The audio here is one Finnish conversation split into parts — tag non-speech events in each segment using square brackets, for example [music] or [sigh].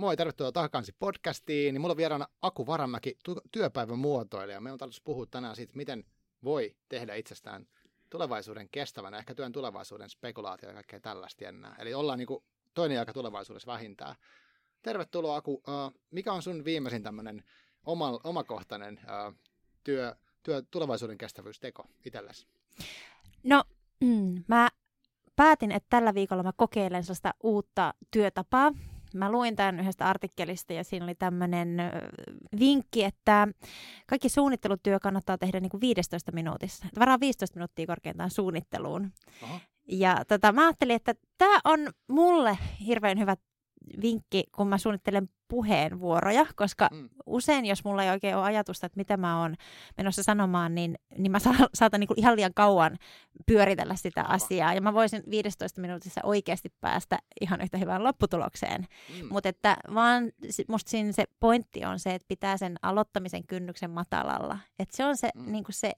Moi, tervetuloa takaisin podcastiin. Niin mulla on vieraana Aku Varamäki, työpäivän muotoilija. Me on tarkoitus puhua tänään siitä, miten voi tehdä itsestään tulevaisuuden kestävänä, ehkä työn tulevaisuuden spekulaatio ja kaikkea tällaista jännää. Eli ollaan niin kuin toinen aika tulevaisuudessa vähintään. Tervetuloa Aku. Mikä on sun viimeisin tämmöinen oma, omakohtainen työ, työ, tulevaisuuden kestävyysteko itsellesi? No, mm, mä päätin, että tällä viikolla mä kokeilen sellaista uutta työtapaa. Mä luin tämän yhdestä artikkelista ja siinä oli tämmöinen vinkki, että kaikki suunnittelutyö kannattaa tehdä niin kuin 15 minuutissa. Varaa 15 minuuttia korkeintaan suunnitteluun. Aha. Ja tota, mä ajattelin, että tämä on mulle hirveän hyvä vinkki, kun mä suunnittelen puheenvuoroja, koska mm. usein, jos mulla ei oikein ole ajatusta, että mitä mä oon menossa sanomaan, niin, niin mä [laughs] sa- saatan niinku ihan liian kauan pyöritellä sitä asiaa. Ja mä voisin 15 minuutissa oikeasti päästä ihan yhtä hyvään lopputulokseen. Mm. Mutta että vaan musta siinä se pointti on se, että pitää sen aloittamisen kynnyksen matalalla. Että se on se, mm. niinku se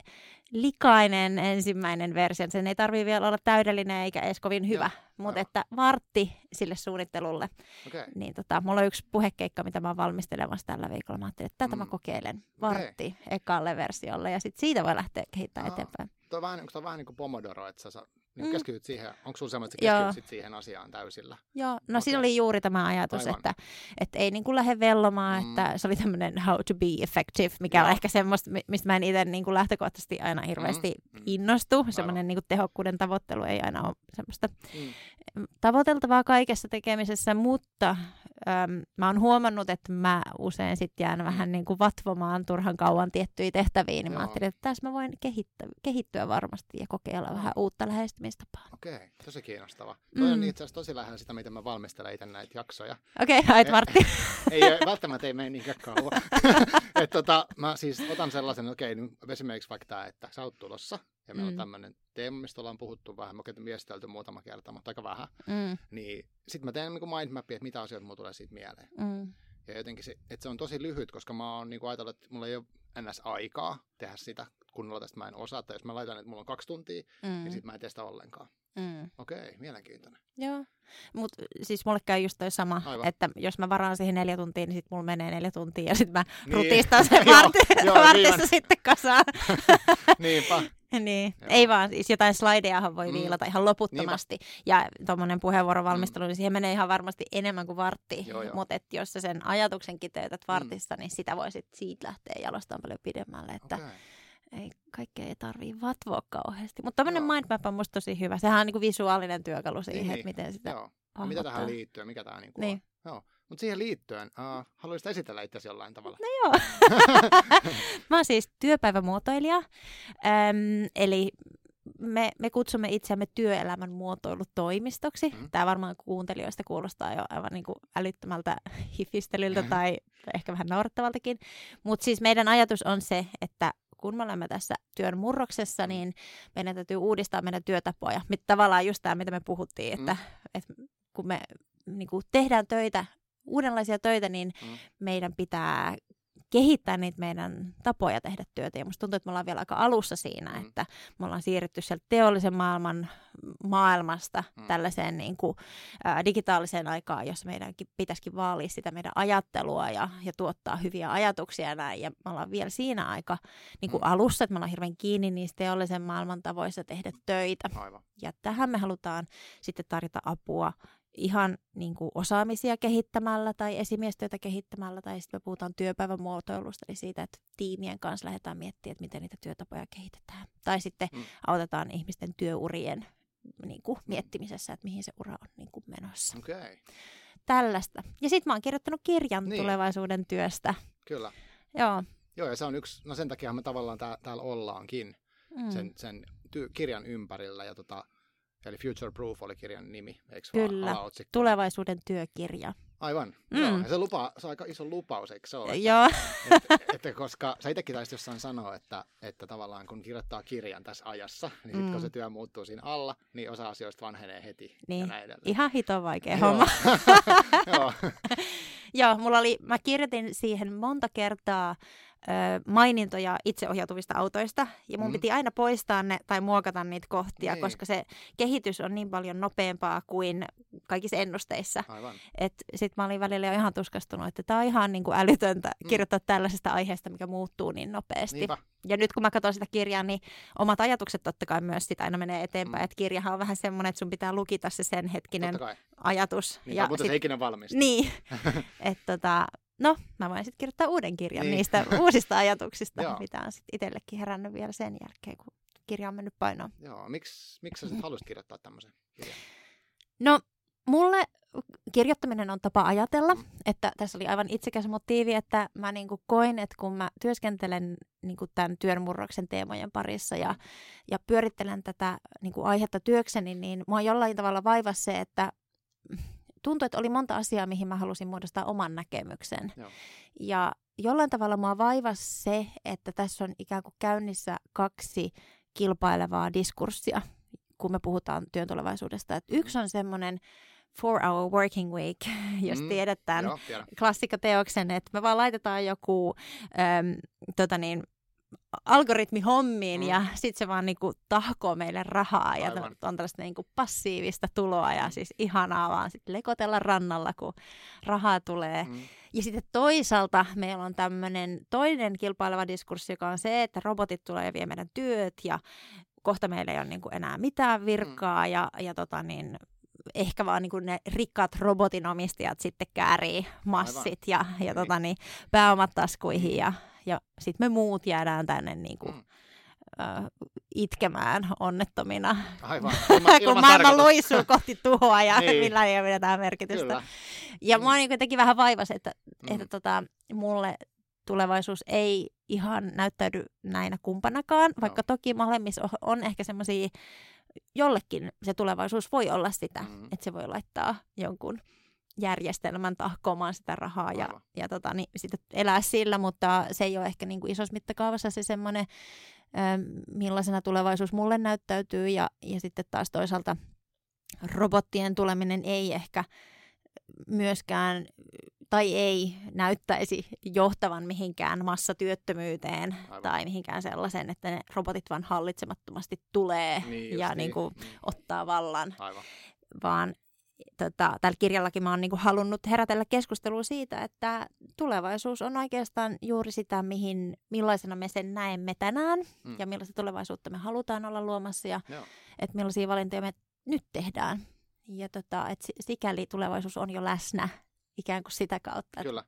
likainen ensimmäinen versio. Sen ei tarvitse vielä olla täydellinen eikä edes kovin hyvä. Mutta että vartti sille suunnittelulle. Okay. Niin tota, mulla on yksi puhe keikka, mitä mä oon valmistelemassa tällä viikolla. Mä ajattelin, että tätä mm. mä kokeilen vartti okay. ekalle versiolle ja sitten siitä voi lähteä kehittämään no, eteenpäin. Tuo on vähän, onko tuo vähän niin kuin Pomodoro, että sä niin mm. keskityt siihen, onko sulla semmoinen, että keskityt siihen asiaan täysillä? Joo, no okay. siinä oli juuri tämä ajatus, että, että ei niin kuin lähde vellomaan, mm. että se oli tämmöinen how to be effective, mikä Joo. on ehkä semmoista, mistä mä en itse niin kuin lähtökohtaisesti aina hirveästi mm. mm. innostu. Semmoinen niin kuin tehokkuuden tavoittelu ei aina ole semmoista mm. tavoiteltavaa kaikessa tekemisessä, mutta äm, mä oon huomannut, että mä usein sitten jään mm. vähän niin kuin vatvomaan turhan kauan tiettyjä tehtäviä, niin Joo. mä ajattelin, että tässä mä voin kehittyä, kehittyä varmasti ja kokeilla Joo. vähän uutta lähestymistapaa. Okei, okay, tosi kiinnostava. Mm. Toi on itse asiassa tosi lähellä sitä, miten mä valmistelen itse näitä jaksoja. Okei, [laughs] okay, ait Martti. [laughs] ei, ei, välttämättä ei mene niin kauan. [laughs] Et tota, mä siis otan sellaisen, okei, okay, esimerkiksi vaikka tämä, että sä oot tulossa, ja meillä mm. on tämmöinen teema, mistä ollaan puhuttu vähän, mä oon viestelty muutama kerta, mutta aika vähän, mm. niin sitten mä teen niin mindmapia, että mitä asioita mulla tulee siitä mieleen. Mm. Ja jotenkin se, että se on tosi lyhyt, koska mä oon niin ajatellut, että mulla ei ole ns. aikaa tehdä sitä kunnolla tästä mä en osaa. Tai jos mä laitan, että mulla on kaksi tuntia, mm. niin sitten mä en testa ollenkaan. Mm. Okei, okay, mielenkiintoinen. Joo, mutta siis mulle käy just toi sama, Aivan. että jos mä varaan siihen neljä tuntia, niin sitten mulla menee neljä tuntia ja sitten mä niin. rutistan sen [laughs] vartissa sitten kasaan. [laughs] Niinpä. niin, Joo. ei vaan, siis jotain slidejahan voi mm. viilata ihan loputtomasti. Niinpä. Ja tuommoinen puheenvuorovalmistelu, mm. niin siihen menee ihan varmasti enemmän kuin vartti. Mutta jos sä sen ajatuksen kiteytät vartissa, mm. niin sitä voi sit siitä lähteä jalostamaan paljon pidemmälle. Että okay ei, kaikkea ei tarvii vatvoa kauheasti. Mutta tämmöinen mindmap on musta tosi hyvä. Sehän on niin kuin visuaalinen työkalu siihen, niin, että miten sitä joo. Mitä tähän liittyy, mikä tämä niin niin. on. Joo. Mutta siihen liittyen, uh, haluaisit esitellä itse jollain tavalla? No joo. [laughs] Mä oon siis työpäivämuotoilija, äm, eli me, me kutsumme itseämme työelämän muotoilutoimistoksi. Mm. Tämä varmaan kuuntelijoista kuulostaa jo aivan niin kuin älyttömältä hifistelyltä tai ehkä vähän naurettavaltakin. Mutta siis meidän ajatus on se, että kun me olemme tässä työn murroksessa, niin meidän täytyy uudistaa meidän työtapoja. Tavallaan just tämä, mitä me puhuttiin, että, mm. että kun me niin kuin tehdään töitä, uudenlaisia töitä, niin mm. meidän pitää kehittää niitä meidän tapoja tehdä työtä. Ja musta tuntuu, että me ollaan vielä aika alussa siinä, mm. että me ollaan siirrytty sieltä teollisen maailman maailmasta mm. tällaiseen niin kuin, ä, digitaaliseen aikaan, jossa meidänkin pitäisikin vaalia sitä meidän ajattelua ja, ja tuottaa hyviä ajatuksia ja näin. Ja me ollaan vielä siinä aika niin kuin mm. alussa, että me ollaan hirveän kiinni niistä teollisen maailman tavoissa tehdä töitä. Aivan. Ja tähän me halutaan sitten tarjota apua ihan niin kuin osaamisia kehittämällä tai esimiestyötä kehittämällä tai sitten me puhutaan työpäivän muotoilusta, eli siitä, että tiimien kanssa lähdetään miettimään, että miten niitä työtapoja kehitetään. Tai sitten mm. autetaan ihmisten työurien niin kuin, miettimisessä, että mihin se ura on niin kuin, menossa. Okay. Tällaista. Ja sitten mä oon kirjoittanut kirjan niin. tulevaisuuden työstä. Kyllä. Joo. Joo, ja se on yksi, no sen takia me tavallaan tää, täällä ollaankin mm. sen, sen ty- kirjan ympärillä. Ja tota, Eli Future Proof oli kirjan nimi, eikö Kyllä, tulevaisuuden työkirja. Aivan, mm. joo. Ja se, lupa, se on aika iso lupaus, eikö se ole? Joo. Että, että, että koska sä itsekin taisit jossain sanoa, että, että tavallaan kun kirjoittaa kirjan tässä ajassa, niin sitten mm. kun se työ muuttuu siinä alla, niin osa asioista vanhenee heti niin. ja näin edelleen. Ihan hito vaikea homma. [laughs] joo. [laughs] joo, mulla oli, mä kirjoitin siihen monta kertaa mainintoja itseohjautuvista autoista, ja mun Mm. piti aina poistaa ne tai muokata niitä kohtia, Niin. koska se kehitys on niin paljon nopeampaa kuin kaikissa ennusteissa. Sitten mä olin välillä jo ihan tuskastunut, että tämä on ihan niin kuin älytöntä Mm. kirjoittaa tällaisesta aiheesta, mikä muuttuu niin nopeasti. Niinpä. Ja nyt kun mä katson sitä kirjaa, niin omat ajatukset totta kai myös sitä aina menee eteenpäin. Mm. Että kirjahan on vähän semmoinen, että sun pitää lukita se sen hetkinen ajatus. Niin, ja sit- se ikinä valmista. niin, [laughs] että tota, no mä voin sitten kirjoittaa uuden kirjan Niin. niistä [laughs] uusista ajatuksista, mitä on sitten itsellekin herännyt vielä sen jälkeen, kun kirja on mennyt painoon. Joo, miksi, miksi sä sitten haluaisit kirjoittaa tämmöisen kirjan? No, mulle kirjoittaminen on tapa ajatella, Mm. että tässä oli aivan itsekäs motiivi, että mä niinku koin, että kun mä työskentelen niinku tämän työn murroksen teemojen parissa ja, ja pyörittelen tätä niinku aihetta työkseni, niin mua jollain tavalla vaivasi se, että tuntui, että oli monta asiaa, mihin mä halusin muodostaa oman näkemyksen. Joo. Ja jollain tavalla mua vaivasi se, että tässä on ikään kuin käynnissä kaksi kilpailevaa diskurssia, kun me puhutaan työn tulevaisuudesta. Et yksi on semmoinen four hour working week, [laughs] jos Mm, Joo, tiedän. klassikkoteoksen, että me vaan laitetaan joku äm, tota niin, algoritmi hommiin Mm. ja sitten se vaan niinku tahkoo meille rahaa ja Aivan. to- on tällaista niinku passiivista tuloa ja Mm. siis ihanaa vaan sit lekotella rannalla, kun rahaa tulee. Mm. Ja sitten toisaalta meillä on tämmöinen toinen kilpaileva diskurssi, joka on se, että robotit tulee ja vie meidän työt ja kohta meillä ei ole niinku enää mitään virkaa ja, ja tota niin, ehkä vaan niinku ne rikkaat robotinomistajat sitten käärii massit ja, ja Niin. tota niin, pääomat taskuihin ja, ja sitten me muut jäädään tänne niinku, Mm. äh, itkemään onnettomina, Aivan. [laughs] Ilman, kun maailma luisuu kohti tuhoa ja Niin. millä ei ole mitään merkitystä. Kyllä. Ja Mm. mua niin teki vähän vaivas, että, Mm. että tota, mulle tulevaisuus ei ihan näyttäydy näinä kumpanakaan, vaikka toki molemmissa on- on ehkä semmoisia, jollekin se tulevaisuus voi olla sitä, Mm. että se voi laittaa jonkun järjestelmän tahkomaan sitä rahaa ja, Aivan. ja tota, niin, sitten elää sillä, mutta se ei ole ehkä niin kuin isossa mittakaavassa se semmoinen, ähm, millaisena tulevaisuus mulle näyttäytyy ja, ja sitten taas toisaalta robottien tuleminen ei ehkä myöskään tai ei näyttäisi johtavan mihinkään massatyöttömyyteen Aivan. tai mihinkään sellaisen, että ne robotit vaan hallitsemattomasti tulee Niin, ja just niin kuin Mm. ottaa vallan, Aivan. vaan tota, tällä kirjallakin mä oon niin kuin halunnut herätellä keskustelua siitä, että tulevaisuus on oikeastaan juuri sitä, mihin, millaisena me sen näemme tänään Mm. ja millaista tulevaisuutta me halutaan olla luomassa ja Joo. että millaisia valintoja me nyt tehdään. Ja tota, että si- sikäli tulevaisuus on jo läsnä ikään kuin sitä kautta, että Kyllä.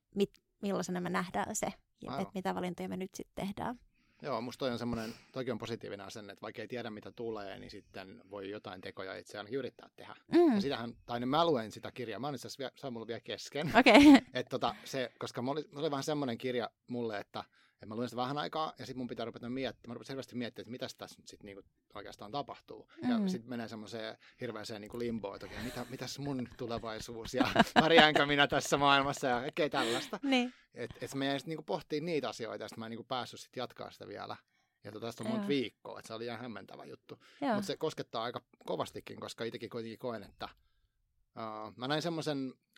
millaisena me nähdään se ja että mitä valintoja me nyt sitten tehdään. Joo, musta toi on semmoinen, toki on positiivinen asenne, että vaikka ei tiedä mitä tulee, niin sitten voi jotain tekoja itse ainakin yrittää tehdä. Mm. Ja sitähän, tai niin mä luen sitä kirjaa, mä oon itse asiassa, se on mulla vielä kesken. Okei. Okay. Tota, se, koska oli, mulla oli vähän semmoinen kirja mulle, että, että mä luin sitä vähän aikaa ja sitten mun pitää rupeta miettimään, mä rupesin selvästi miettimään, että mitä tässä nyt sitten niinku oikeastaan tapahtuu. Ja Mm. sitten menee semmoiseen hirveäseen niinku limboon, että mitä, mitäs mun tulevaisuus ja [laughs] pärjäänkö minä tässä maailmassa ja kaikkea tällaista. niin. Että et mä jäin sitten niinku pohtimaan niitä asioita ja sitten mä en niinku päässyt sit jatkaa sitä vielä. Ja tota, tästä on monta viikkoa, että se oli ihan hämmentävä juttu. Mutta se koskettaa aika kovastikin, koska itsekin kuitenkin koen, että uh, mä näin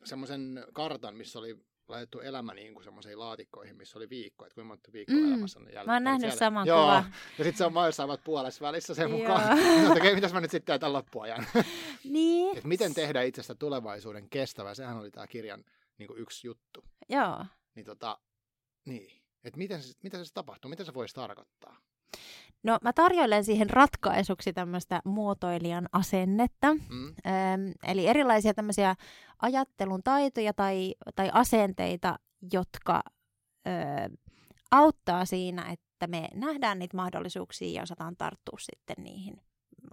semmoisen kartan, missä oli laitettu elämä niin kuin semmoisiin laatikkoihin, missä oli viikko, että kuinka monta viikkoa Mm. elämässä on jäljellä. Mä oon nähnyt siellä. saman Joo, kuvan. ja sitten se on jossain puolessa välissä sen Joo. [laughs] mukaan. okei, mitäs mä nyt sitten tämän loppuajan? [laughs] Niin. Et miten tehdä itsestä tulevaisuuden kestävä, sehän oli tämä kirjan niin kuin yksi juttu. Joo. Niin tota, niin. Että miten miten se tapahtuu, mitä se voisi tarkoittaa? No mä tarjoilen siihen ratkaisuksi tämmöistä muotoilijan asennetta. Mm? Öm, eli erilaisia tämmöisiä ajattelun taitoja tai, tai asenteita, jotka ö, auttaa siinä, että me nähdään niitä mahdollisuuksia ja osataan tarttua sitten niihin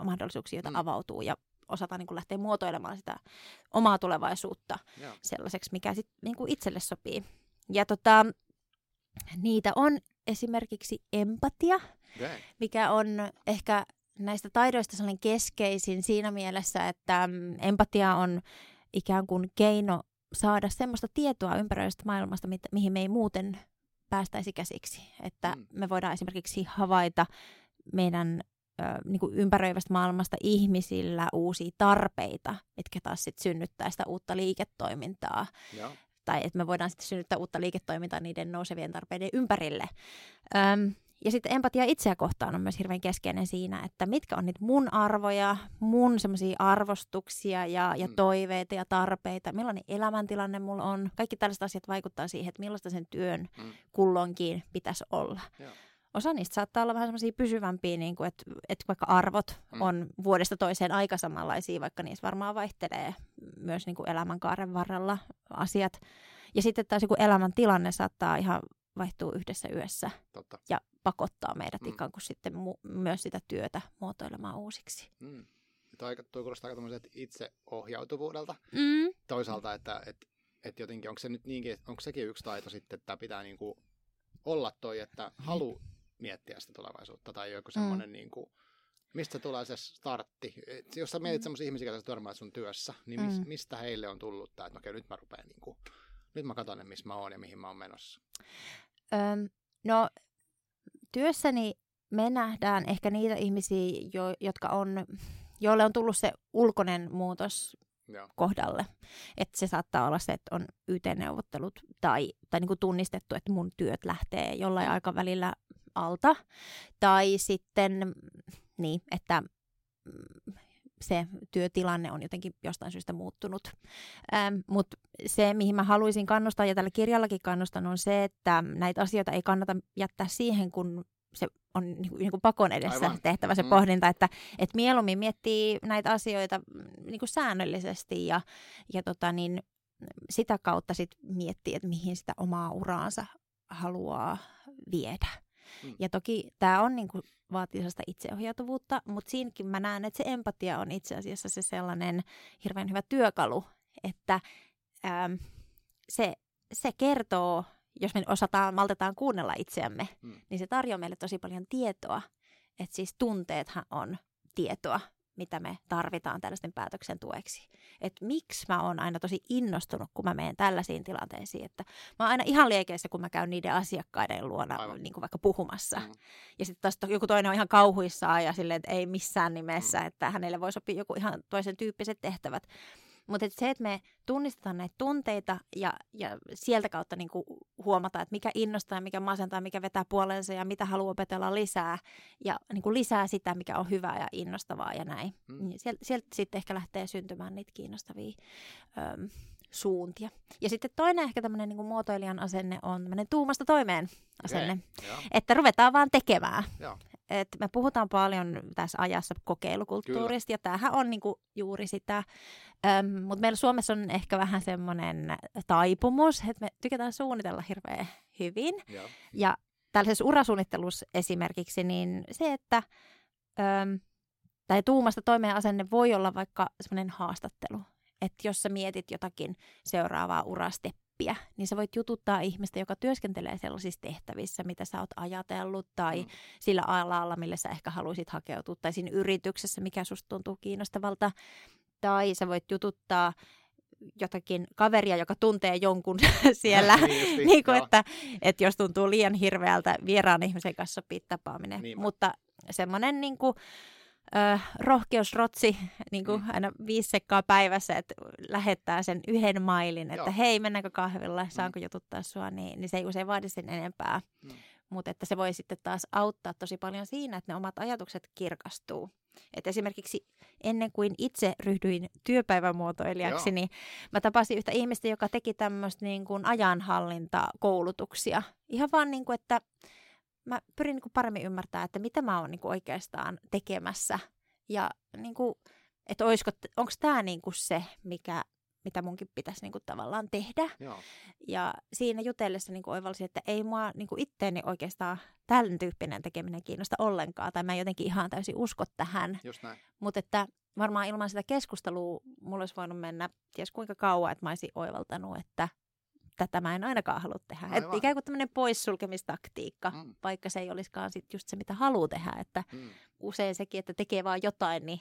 mahdollisuuksiin, joita Mm. avautuu ja osataan niin lähteä muotoilemaan sitä omaa tulevaisuutta Joo. sellaiseksi, mikä sit, niin kuin itselle sopii. Ja tota, niitä on esimerkiksi empatia, Mikä on ehkä näistä taidoista sellainen keskeisin siinä mielessä, että mm, empatia on ikään kuin keino saada semmoista tietoa ympäröivästä maailmasta, mit- mihin me ei muuten päästäisi käsiksi. Että Mm. me voidaan esimerkiksi havaita meidän ö, niin kuin ympäröivästä maailmasta ihmisillä uusia tarpeita, mitkä taas sitten synnyttää sitä uutta liiketoimintaa. Joo. tai että me voidaan sitten synnyttää uutta liiketoimintaa niiden nousevien tarpeiden ympärille. Öm, ja sitten empatia itseä kohtaan on myös hirveän keskeinen siinä, että mitkä on niitä mun arvoja, mun semmoisia arvostuksia ja, ja mm. toiveita ja tarpeita, millainen elämäntilanne mulla on. Kaikki tällaiset asiat vaikuttaa siihen, että millaista sen työn mm. kulloinkin pitäisi olla. Joo. Osa niistä saattaa olla vähän semmoisia pysyvämpiä, niin kuin, että, että vaikka arvot mm. on vuodesta toiseen aika samanlaisia, vaikka niissä varmaan vaihtelee myös niin kuin elämänkaaren varrella asiat. Ja sitten taas joku elämäntilanne saattaa ihan vaihtuu yhdessä yössä Totta. ja pakottaa meidät mm. ikään kuin sitten mu- myös sitä työtä muotoilemaan uusiksi. Mm. Toi, toi kuulostaa aika itseohjautuvuudelta. Mm. Toisaalta, että et, et jotenkin onko se nyt niinkin, onko sekin yksi taito sitten, että pitää niinku olla toi, että halu miettiä sitä tulevaisuutta tai joku semmoinen mm. niinku, mistä tulee se startti? Et jos sä mietit mm. semmoisia ihmisiä, jotka törmää sun työssä, niin mis, mm. mistä heille on tullut tämä, että okei, nyt mä rupean niinku, nyt mä katson, missä mä oon ja mihin mä oon menossa. Öm, no työssäni me nähdään ehkä niitä ihmisiä, jo, jotka on, joille on tullut se ulkoinen muutos Joo. kohdalle. Että se saattaa olla se, että on YT-neuvottelut tai, tai niin kuin tunnistettu, että mun työt lähtee jollain mm. aikavälillä alta. Tai sitten niin, että se työtilanne on jotenkin jostain syystä muuttunut. Ähm, Mutta se, mihin mä haluaisin kannustaa ja tällä kirjallakin kannustan, on se, että näitä asioita ei kannata jättää siihen, kun se on niin kuin, niin kuin pakon edessä Aivan. tehtävä se mm. pohdinta, että, että mieluummin miettii näitä asioita niin kuin säännöllisesti ja, ja tota niin, sitä kautta sit miettii, että mihin sitä omaa uraansa haluaa viedä. Mm. Ja toki tämä on niin kuin, vaatii sellaista itseohjautuvuutta, mutta siinäkin mä näen, että se empatia on itse asiassa se sellainen hirveän hyvä työkalu, että ähm, se, se kertoo, jos me osataan, maltetaan kuunnella itseämme, mm. niin se tarjoaa meille tosi paljon tietoa. Että siis tunteethan on tietoa, mitä me tarvitaan tällaisten päätöksen tueksi. Että miksi mä oon aina tosi innostunut, kun mä menen tällaisiin tilanteisiin. Että mä oon aina ihan liekeissä, kun mä käyn niiden asiakkaiden luona niin kuin vaikka puhumassa. Mm. Ja sitten taas joku toinen on ihan kauhuissaan ja silleen, että ei missään nimessä, mm. että hänelle voi sopia joku ihan toisen tyyppiset tehtävät. Mutta et se, että me tunnistetaan näitä tunteita ja, ja sieltä kautta niinku huomata, että mikä innostaa, mikä masentaa, mikä vetää puoleensa ja mitä haluaa opetella lisää. Ja niinku lisää sitä, mikä on hyvää ja innostavaa ja näin. Mm. Niin sieltä, sieltä sitten ehkä lähtee syntymään niitä kiinnostavia öm, suuntia. Ja sitten toinen ehkä tämmöinen niin muotoilijan asenne on tämmöinen tuumasta toimeen asenne. Okay. Että ruvetaan vaan tekemään. Joo. Et me puhutaan paljon tässä ajassa kokeilukulttuurista, Kyllä. ja tämähän on niinku juuri sitä. Ähm, Mutta meillä Suomessa on ehkä vähän semmoinen taipumus, että me tykätään suunnitella hirveän hyvin. Joo. Ja tällaisessa urasuunnittelussa esimerkiksi, niin se, että ähm, tai tuumasta toimeen asenne voi olla vaikka semmoinen haastattelu. Että jos sä mietit jotakin seuraavaa urasteppiä, niin sä voit jututtaa ihmistä, joka työskentelee sellaisissa tehtävissä, mitä sä oot ajatellut, tai mm. sillä alalla, millä sä ehkä haluaisit hakeutua, tai siinä yrityksessä, mikä susta tuntuu kiinnostavalta. Tai sä voit jututtaa jotakin kaveria, joka tuntee jonkun [laughs] siellä, niin, niin kuin, että, että jos tuntuu liian hirveältä vieraan ihmisen kanssa sopii tapaaminen. Niin Mutta semmoinen niin kuin, ö, rohkeusrotsi niin kuin mm. aina viisi sekkaa päivässä, että lähettää sen yhden mailin, että Joo. hei, mennäänkö kahvilla, mm. saanko mm. jututtaa sua, niin, niin se ei usein vaadi sen enempää. Mm. Mutta että se voi sitten taas auttaa tosi paljon siinä, että ne omat ajatukset kirkastuu. Et esimerkiksi ennen kuin itse ryhdyin työpäivämuotoilijaksi, Joo. niin mä tapasin yhtä ihmistä, joka teki tämmöistä niin kuin ajanhallintakoulutuksia. Ihan vaan niin kuin, että mä pyrin niin kuin paremmin ymmärtämään, että mitä mä oon niin kuin oikeastaan tekemässä. Ja niin kuin, että onko tämä niin kuin se, mikä, mitä munkin pitäisi niin kuin tavallaan tehdä. Joo. Ja siinä jutellessa niin kuin oivalsin, että ei mua niin kuin itteeni oikeastaan tällainen tyyppinen tekeminen kiinnosta ollenkaan. Tai mä jotenkin ihan täysin usko tähän. Mutta että varmaan ilman sitä keskustelua mulla olisi voinut mennä ties kuinka kauan, että mä olisin oivaltanut, että tätä mä en ainakaan halua tehdä. Että ikään kuin tämmöinen poissulkemistaktiikka, mm. vaikka se ei olisikaan sit just se, mitä haluaa tehdä. Että mm. usein sekin, että tekee vaan jotain, niin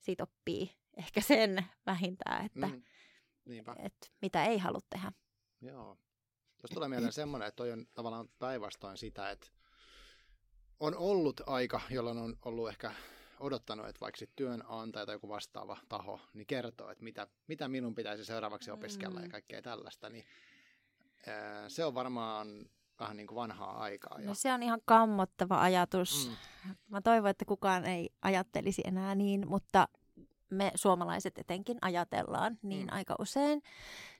siitä oppii ehkä sen vähintään, että mm. et, mitä ei halua tehdä. Joo. Tuossa tulee mieleen semmoinen, että toi on tavallaan päinvastoin sitä, että on ollut aika, jolloin on ollut ehkä odottanut, että vaikka työnantaja tai joku vastaava taho niin kertoo, että mitä, mitä minun pitäisi seuraavaksi opiskella mm. ja kaikkea tällaista, niin se on varmaan vähän niin kuin vanhaa aikaa. No se on ihan kammottava ajatus. Mm. Mä toivon, että kukaan ei ajattelisi enää niin, mutta me suomalaiset etenkin ajatellaan niin mm. aika usein.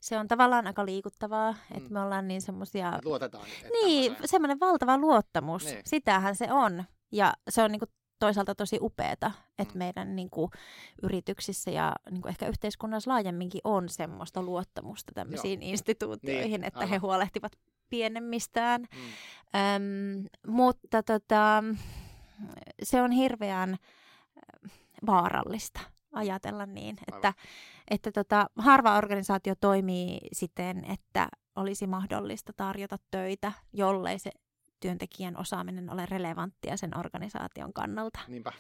Se on tavallaan aika liikuttavaa, mm. että me ollaan niin semmoisia... Luotetaan. Niin, semmoinen valtava luottamus. Niin. Sitähän se on. Ja se on niinku toisaalta tosi upeeta, että mm. meidän niin kuin, yrityksissä ja niin kuin, ehkä yhteiskunnassa laajemminkin on semmoista luottamusta tämmöisiin Joo. instituutioihin, niin, että aivan. he huolehtivat pienemmistään. Mm. Öm, mutta tota, se on hirveän vaarallista ajatella niin, että, että tota, harva organisaatio toimii siten, että olisi mahdollista tarjota töitä, jollei se työntekijän osaaminen ole relevanttia sen organisaation kannalta. Niinpä.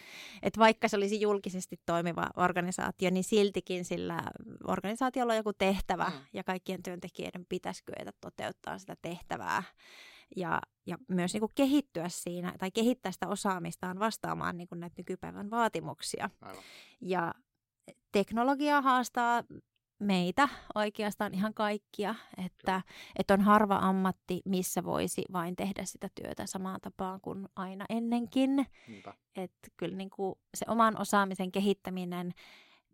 Et vaikka se olisi julkisesti toimiva organisaatio, niin siltikin sillä organisaatiolla on joku tehtävä mm. ja kaikkien työntekijöiden pitäisi kyetä toteuttaa sitä tehtävää ja, ja myös niin kuin kehittyä siinä tai kehittää sitä osaamistaan vastaamaan niin kuin näitä nykypäivän vaatimuksia. Aivan. Ja teknologia haastaa meitä oikeastaan ihan kaikkia, että, että on harva ammatti, missä voisi vain tehdä sitä työtä samaan tapaan kuin aina ennenkin. Että kyllä niin kuin se oman osaamisen kehittäminen,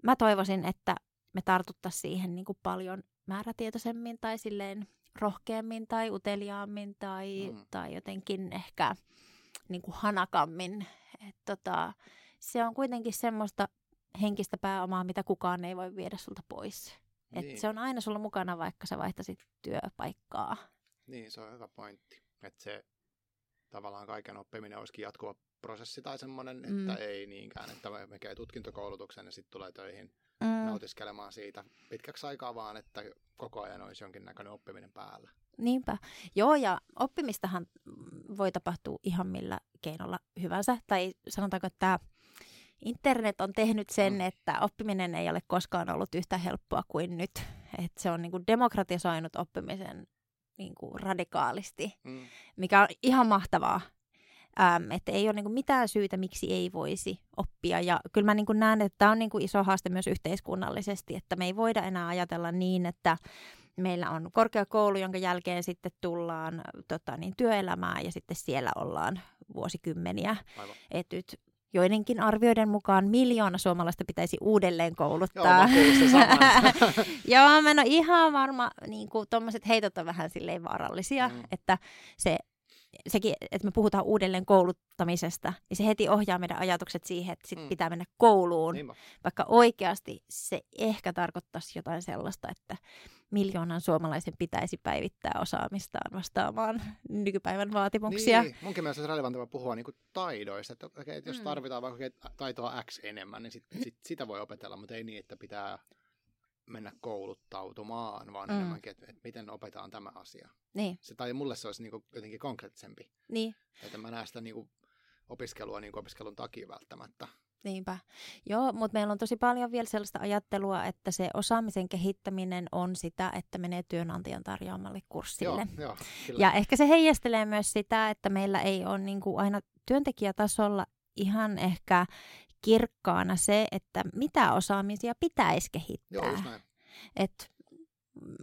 mä toivoisin, että me tartuttaisiin siihen niin kuin paljon määrätietoisemmin tai silleen rohkeammin tai uteliaammin tai, mm. tai jotenkin ehkä niin kuin hanakammin. Et tota, se on kuitenkin semmoista henkistä pääomaa, mitä kukaan ei voi viedä sulta pois. Niin. Et se on aina sulla mukana, vaikka sä vaihtasit työpaikkaa. Niin, se on hyvä pointti. Että se tavallaan kaiken oppiminen olisikin jatkuva prosessi tai semmoinen, mm. että ei niinkään, että me käy tutkintokoulutuksen ja sitten tulee töihin mm. nautiskelemaan siitä pitkäksi aikaa, vaan että koko ajan olisi jonkinnäköinen oppiminen päällä. Niinpä. Joo, ja oppimistahan voi tapahtua ihan millä keinolla hyvänsä. Tai sanotaanko, että tämä internet on tehnyt sen, mm. että oppiminen ei ole koskaan ollut yhtä helppoa kuin nyt. että se on niin kuin demokratisoinut oppimisen niin kuin radikaalisti, mm. mikä on ihan mahtavaa. Ähm, että ei ole niin kuin mitään syytä, miksi ei voisi oppia. Ja kyllä mä niin kuin näen, että tämä on niin kuin iso haaste myös yhteiskunnallisesti, että me ei voida enää ajatella niin, että meillä on korkeakoulu, jonka jälkeen sitten tullaan tota, niin, työelämään ja sitten siellä ollaan vuosikymmeniä. Että nyt joidenkin arvioiden mukaan miljoona suomalaista pitäisi uudelleen kouluttaa. Joo, [laughs] Joo mä en ole ihan varma, niin kuin tuommoiset heitot on vähän silleen vaarallisia, mm. että se sekin, että me puhutaan uudelleen kouluttamisesta, niin se heti ohjaa meidän ajatukset siihen, että sit mm. pitää mennä kouluun. Niinpä. Vaikka oikeasti se ehkä tarkoittaisi jotain sellaista, että miljoonan suomalaisen pitäisi päivittää osaamistaan vastaamaan [laughs] nykypäivän vaatimuksia. Niin, munkin mielestä olisi relevanttia puhua niin taidoista. Että, okay, että jos mm. tarvitaan vaikka taitoa X enemmän, niin sit, sit, [laughs] sitä voi opetella, mutta ei niin, että pitää mennä kouluttautumaan, vaan mm. enemmänkin, että, että miten opetaan tämä asia. Niin. Se, tai mulle se olisi niin kuin jotenkin konkreettisempi. Niin. Että mä näen sitä niin kuin opiskelua niin kuin opiskelun takia välttämättä. Niinpä. Joo, mutta meillä on tosi paljon vielä sellaista ajattelua, että se osaamisen kehittäminen on sitä, että menee työnantajan tarjoamalle kurssille. Joo, joo, kyllä. Ja ehkä se heijastelee myös sitä, että meillä ei ole niin kuin aina työntekijätasolla ihan ehkä kirkkaana se, että mitä osaamisia pitäisi kehittää. Joo, Et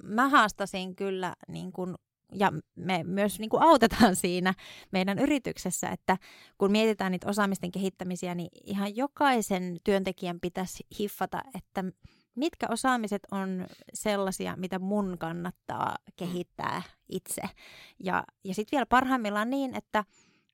mä haastasin kyllä niin kun, ja me myös niin kuin autetaan [laughs] siinä meidän yrityksessä, että kun mietitään niitä osaamisten kehittämisiä, niin ihan jokaisen työntekijän pitäisi hiffata, että mitkä osaamiset on sellaisia, mitä mun kannattaa kehittää itse. Ja, ja sitten vielä parhaimmillaan niin, että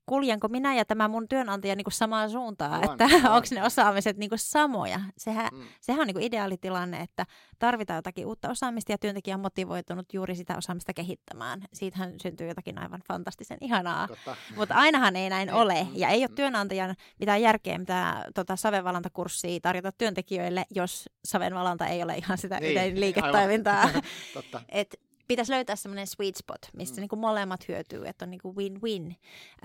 kuljenko minä ja tämä mun työnantaja niin kuin samaan suuntaan, Aivan, että onko ne osaamiset niin kuin samoja. Sehän, mm. sehän on niin kuin ideaalitilanne, että tarvitaan jotakin uutta osaamista ja työntekijä on motivoitunut juuri sitä osaamista kehittämään. Siitähän syntyy jotakin aivan fantastisen ihanaa, mutta ainahan ei näin ole. Ja ei ole mm. työnantajan mitään järkeä mitä tota, savenvalantakurssia tarjota työntekijöille, jos savenvalanta ei ole ihan sitä niin, liiketoimintaa. [laughs] Et pitäisi löytää semmoinen sweet spot, missä mm. niin kuin molemmat hyötyy, että on niin kuin win-win.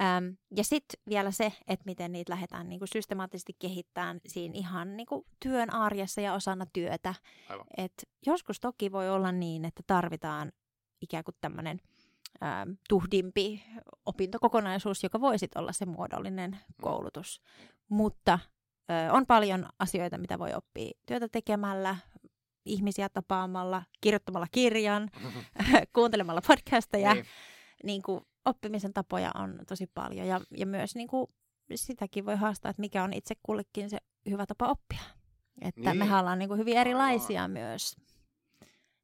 Ähm, ja sitten vielä se, että miten niitä lähdetään niin kuin systemaattisesti kehittämään siinä ihan niin kuin työn arjessa ja osana työtä. Et joskus toki voi olla niin, että tarvitaan ikään kuin tämmöinen tuhdimpi opintokokonaisuus, joka voisi olla se muodollinen mm. koulutus. Mm. Mutta ö, on paljon asioita, mitä voi oppia työtä tekemällä, ihmisiä tapaamalla, kirjoittamalla kirjan, [laughs] [laughs] kuuntelemalla podcasteja. Niin. Niin kuin oppimisen tapoja on tosi paljon ja, ja myös niin kuin sitäkin voi haastaa, että mikä on itse kullekin se hyvä tapa oppia. Että niin. mehän ollaan niin kuin hyvin erilaisia Aivan. myös.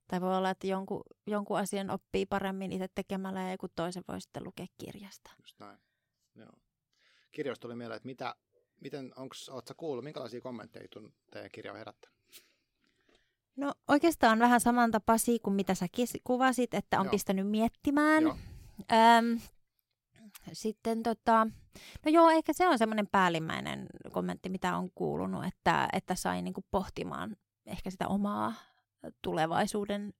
Tai voi olla, että jonkun, jonkun asian oppii paremmin itse tekemällä ja joku toisen voi sitten lukea kirjasta. Just näin. Joo. Kirjoista tuli mieleen, että mitä, miten, oletko kuullut, minkälaisia kommentteja teidän kirja on herättänyt? No oikeastaan vähän samantapaisia kuin mitä sä kuvasit, että on Joo. pistänyt miettimään. Joo. Öm, sitten tota, no joo, ehkä se on semmoinen päällimmäinen kommentti, mitä on kuulunut, että, että sai niinku pohtimaan ehkä sitä omaa tulevaisuuden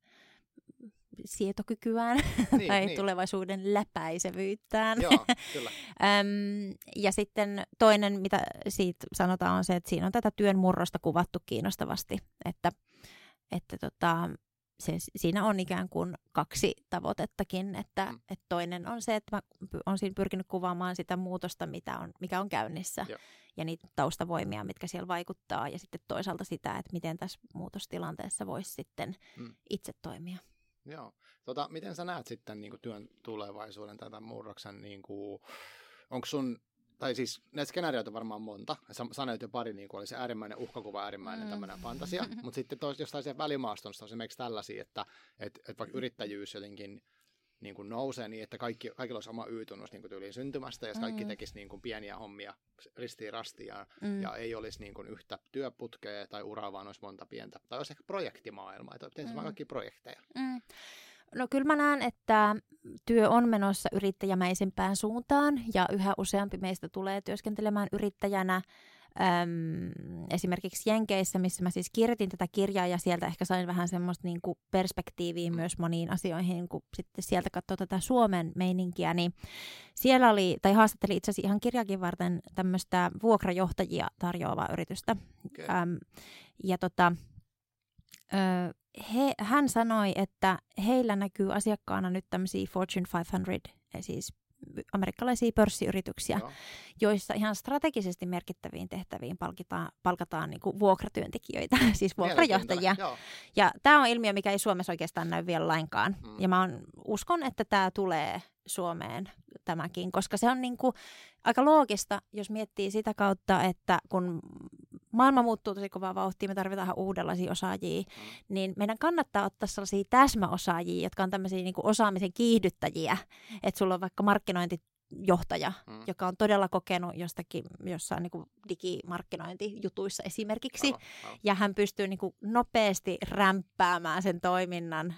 sietokykyään [laughs] niin, tai niin. tulevaisuuden läpäisevyyttään. Joo, kyllä. [laughs] Öm, ja sitten toinen, mitä siitä sanotaan, on se, että siinä on tätä työn murrosta kuvattu kiinnostavasti, että, että tota, se, siinä on ikään kuin kaksi tavoitettakin, että, mm. että toinen on se, että mä olen siinä pyrkinyt kuvaamaan sitä muutosta, mitä on, mikä on käynnissä Joo. ja niitä taustavoimia, mitkä siellä vaikuttaa ja sitten toisaalta sitä, että miten tässä muutostilanteessa voisi sitten mm. itse toimia. Joo. Tota, miten sä näet sitten niin kuin työn tulevaisuuden tätä murroksen, niin kuin, onko sun tai siis näitä skenaarioita on varmaan monta. Sä sanoit jo pari, niin oli se äärimmäinen uhkakuva, äärimmäinen mm. tämmöinen fantasia. [laughs] Mutta sitten tois, jostain siellä välimaastosta on esimerkiksi tällaisia, että et, et vaikka yrittäjyys jotenkin niin kuin nousee niin, että kaikki, kaikilla olisi oma Y-tunnus niin tyyliin syntymästä, ja mm. kaikki tekisi niin kuin pieniä hommia ristiin rastiin, ja, mm. ja ei olisi niin kuin yhtä työputkea tai uraa, vaan olisi monta pientä. Tai olisi ehkä projektimaailma, että tehdään mm. kaikki projekteja. Mm. No kyllä mä näen, että työ on menossa yrittäjämäisempään suuntaan ja yhä useampi meistä tulee työskentelemään yrittäjänä. Öm, esimerkiksi Jenkeissä, missä mä siis kirjoitin tätä kirjaa ja sieltä ehkä sain vähän semmoista niin kuin perspektiiviä myös moniin asioihin, kun sitten sieltä katsoo tätä Suomen meininkiä, niin siellä oli, tai haastatteli itse asiassa ihan kirjakin varten tämmöistä vuokrajohtajia tarjoavaa yritystä. Okay. Öm, ja tota, ö, he, hän sanoi, että heillä näkyy asiakkaana nyt tämmöisiä Fortune 500, siis amerikkalaisia pörssiyrityksiä, Joo. joissa ihan strategisesti merkittäviin tehtäviin palkitaan, palkataan niin kuin vuokratyöntekijöitä, [laughs] siis vuokrajohtajia. Ja tämä on ilmiö, mikä ei Suomessa oikeastaan näy vielä lainkaan. Mm. Ja mä on, uskon, että tämä tulee Suomeen tämäkin, koska se on niin kuin aika loogista, jos miettii sitä kautta, että kun maailma muuttuu tosi kovaa vauhtia, me tarvitaan uudenlaisia osaajia, mm. niin meidän kannattaa ottaa sellaisia täsmäosaajia, jotka on tämmöisiä niin kuin osaamisen kiihdyttäjiä, että sulla on vaikka markkinointi johtaja, mm. joka on todella kokenut jostakin jossain niin kuin digimarkkinointijutuissa esimerkiksi, aivan, aivan. ja hän pystyy niin kuin nopeasti rämpäämään sen toiminnan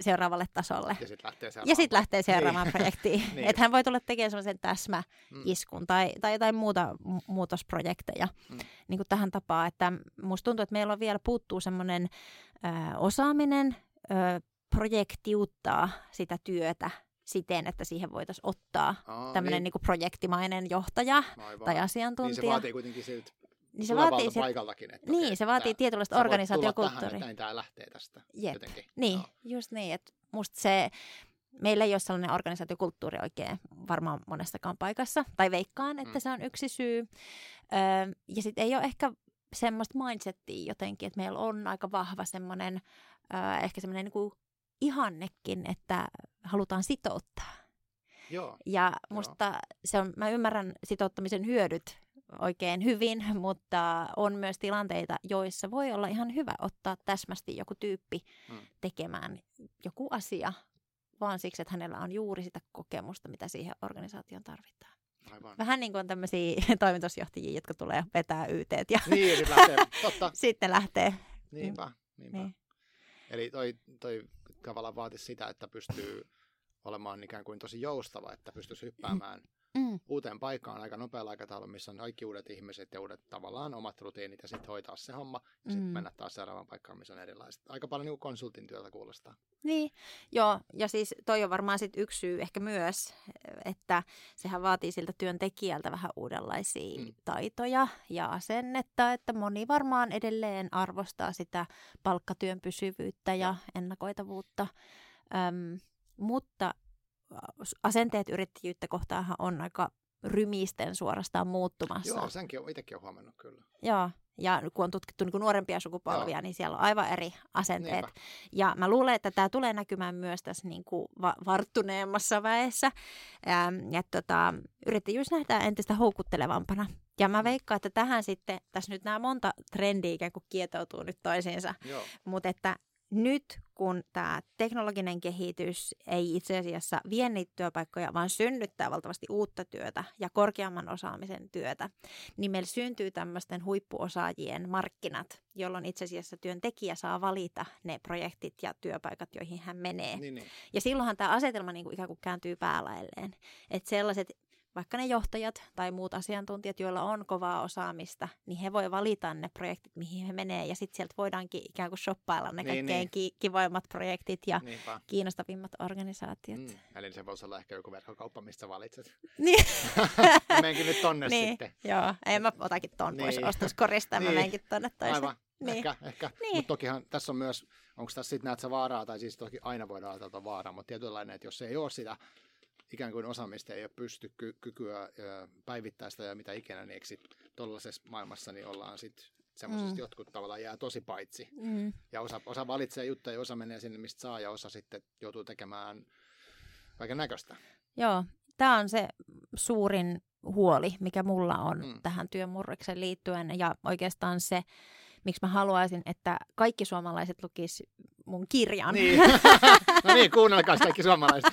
seuraavalle tasolle. Ja sitten lähtee seuraavaan, sit lähtee seuraavaan niin. projektiin. [laughs] niin. Että hän voi tulla tekemään sellaisen täsmäiskun mm. tai, tai jotain muuta muutosprojekteja mm. niin kuin tähän tapaan. Että musta tuntuu, että meillä on vielä puuttuu semmoinen osaaminen ö, projektiuttaa sitä työtä siten, että siihen voitaisiin ottaa tämmöinen niin. niin projektimainen johtaja Aivan. tai asiantuntija. Niin se vaatii kuitenkin siltä niin se vaatii se, paikaltakin. Että niin, okei, se vaatii tietynlaista organisaatiokulttuuria. Tähän, tämä lähtee tästä Jep. jotenkin. Niin, no. just niin. Että musta se, meillä ei ole sellainen organisaatiokulttuuri oikein varmaan monessakaan paikassa. Tai veikkaan, että mm. se on yksi syy. Öö, ja sitten ei ole ehkä semmoista mindsettiä jotenkin, että meillä on aika vahva semmoinen, öö, ehkä semmoinen niin ihannekin, että halutaan sitouttaa. Joo, ja musta joo. se on, mä ymmärrän sitouttamisen hyödyt oikein hyvin, [laughs] mutta on myös tilanteita, joissa voi olla ihan hyvä ottaa täsmästi joku tyyppi hmm. tekemään joku asia, vaan siksi, että hänellä on juuri sitä kokemusta, mitä siihen organisaation tarvitaan. Aivan. Vähän niin kuin tämmöisiä [laughs] toimitusjohtajia, jotka tulee vetää yteet ja niin, sitten lähtee. Totta. [laughs] sitten lähtee. Niinpä, niinpä. Niin. Eli toi, toi tavallaan vaatisi sitä, että pystyy olemaan ikään kuin tosi joustava, että pystyisi [clears throat] hyppäämään mm. uuteen paikkaan aika nopealla aikataululla, missä on kaikki uudet ihmiset ja uudet tavallaan omat rutiinit ja sitten hoitaa se homma ja sitten mm. mennä taas seuraavaan paikkaan, missä on erilaiset. Aika paljon niin konsultin työtä kuulostaa. Niin, joo, ja siis toi on varmaan sit yksi syy ehkä myös, että sehän vaatii siltä työntekijältä vähän uudenlaisia mm. taitoja ja asennetta, että moni varmaan edelleen arvostaa sitä palkkatyön pysyvyyttä ja ennakoitavuutta. Öm, mutta asenteet yrittäjyyttä kohtaan on aika rymisten suorastaan muuttumassa. Joo, senkin on itsekin huomannut kyllä. Joo, ja kun on tutkittu niin kuin nuorempia sukupolvia, Joo. niin siellä on aivan eri asenteet. Niinpä. Ja mä luulen, että tämä tulee näkymään myös tässä niin kuin va- varttuneemmassa väessä. Ähm, ja tota, yrittäjyys nähdään entistä houkuttelevampana. Ja mä veikkaan, että tähän sitten, tässä nyt nämä monta trendiä ikään kuin kietoutuu nyt toisiinsa. Mutta että nyt kun tämä teknologinen kehitys ei itse asiassa vie niitä työpaikkoja, vaan synnyttää valtavasti uutta työtä ja korkeamman osaamisen työtä, niin meillä syntyy tämmöisten huippuosaajien markkinat, jolloin itse asiassa työntekijä saa valita ne projektit ja työpaikat, joihin hän menee. Niin, niin. Ja silloinhan tämä asetelma niin kuin ikään kuin kääntyy päälailleen. Että sellaiset vaikka ne johtajat tai muut asiantuntijat, joilla on kovaa osaamista, niin he voi valita ne projektit, mihin he menee. Ja sitten sieltä voidaankin ikään kuin shoppailla ne niin, kaikkein niin. Ki- kivoimmat projektit ja Niinpä. kiinnostavimmat organisaatiot. Mm. Eli se voisi olla ehkä joku verkkokauppa, mistä valitset. [laughs] Niin. [laughs] menenkin nyt tonne niin. sitten. Joo, ei mä otakin ton niin. pois ostoskorista ja niin. mä menenkin tonne toiseen. Aivan. Niin. Ehkä, ehkä. Niin. mutta tokihan tässä on myös, onko tässä sitten näet sä vaaraa, tai siis toki aina voidaan ajatella vaaraa, mutta tietynlainen, että jos ei ole sitä ikään kuin osaamista ei ole pysty ky- kykyä päivittää sitä ja mitä ikinä, niin eikö tuollaisessa maailmassa niin ollaan sitten semmoisesti mm. jotkut tavallaan jää tosi paitsi. Mm. Ja osa, osa valitsee juttuja ja osa menee sinne, mistä saa ja osa sitten joutuu tekemään kaiken näköistä. Joo, tämä on se suurin huoli, mikä mulla on mm. tähän työmurrekseen liittyen ja oikeastaan se, miksi mä haluaisin, että kaikki suomalaiset lukis mun kirjan. Niin. [laughs] no niin, kuunnelkaa kaikki suomalaiset.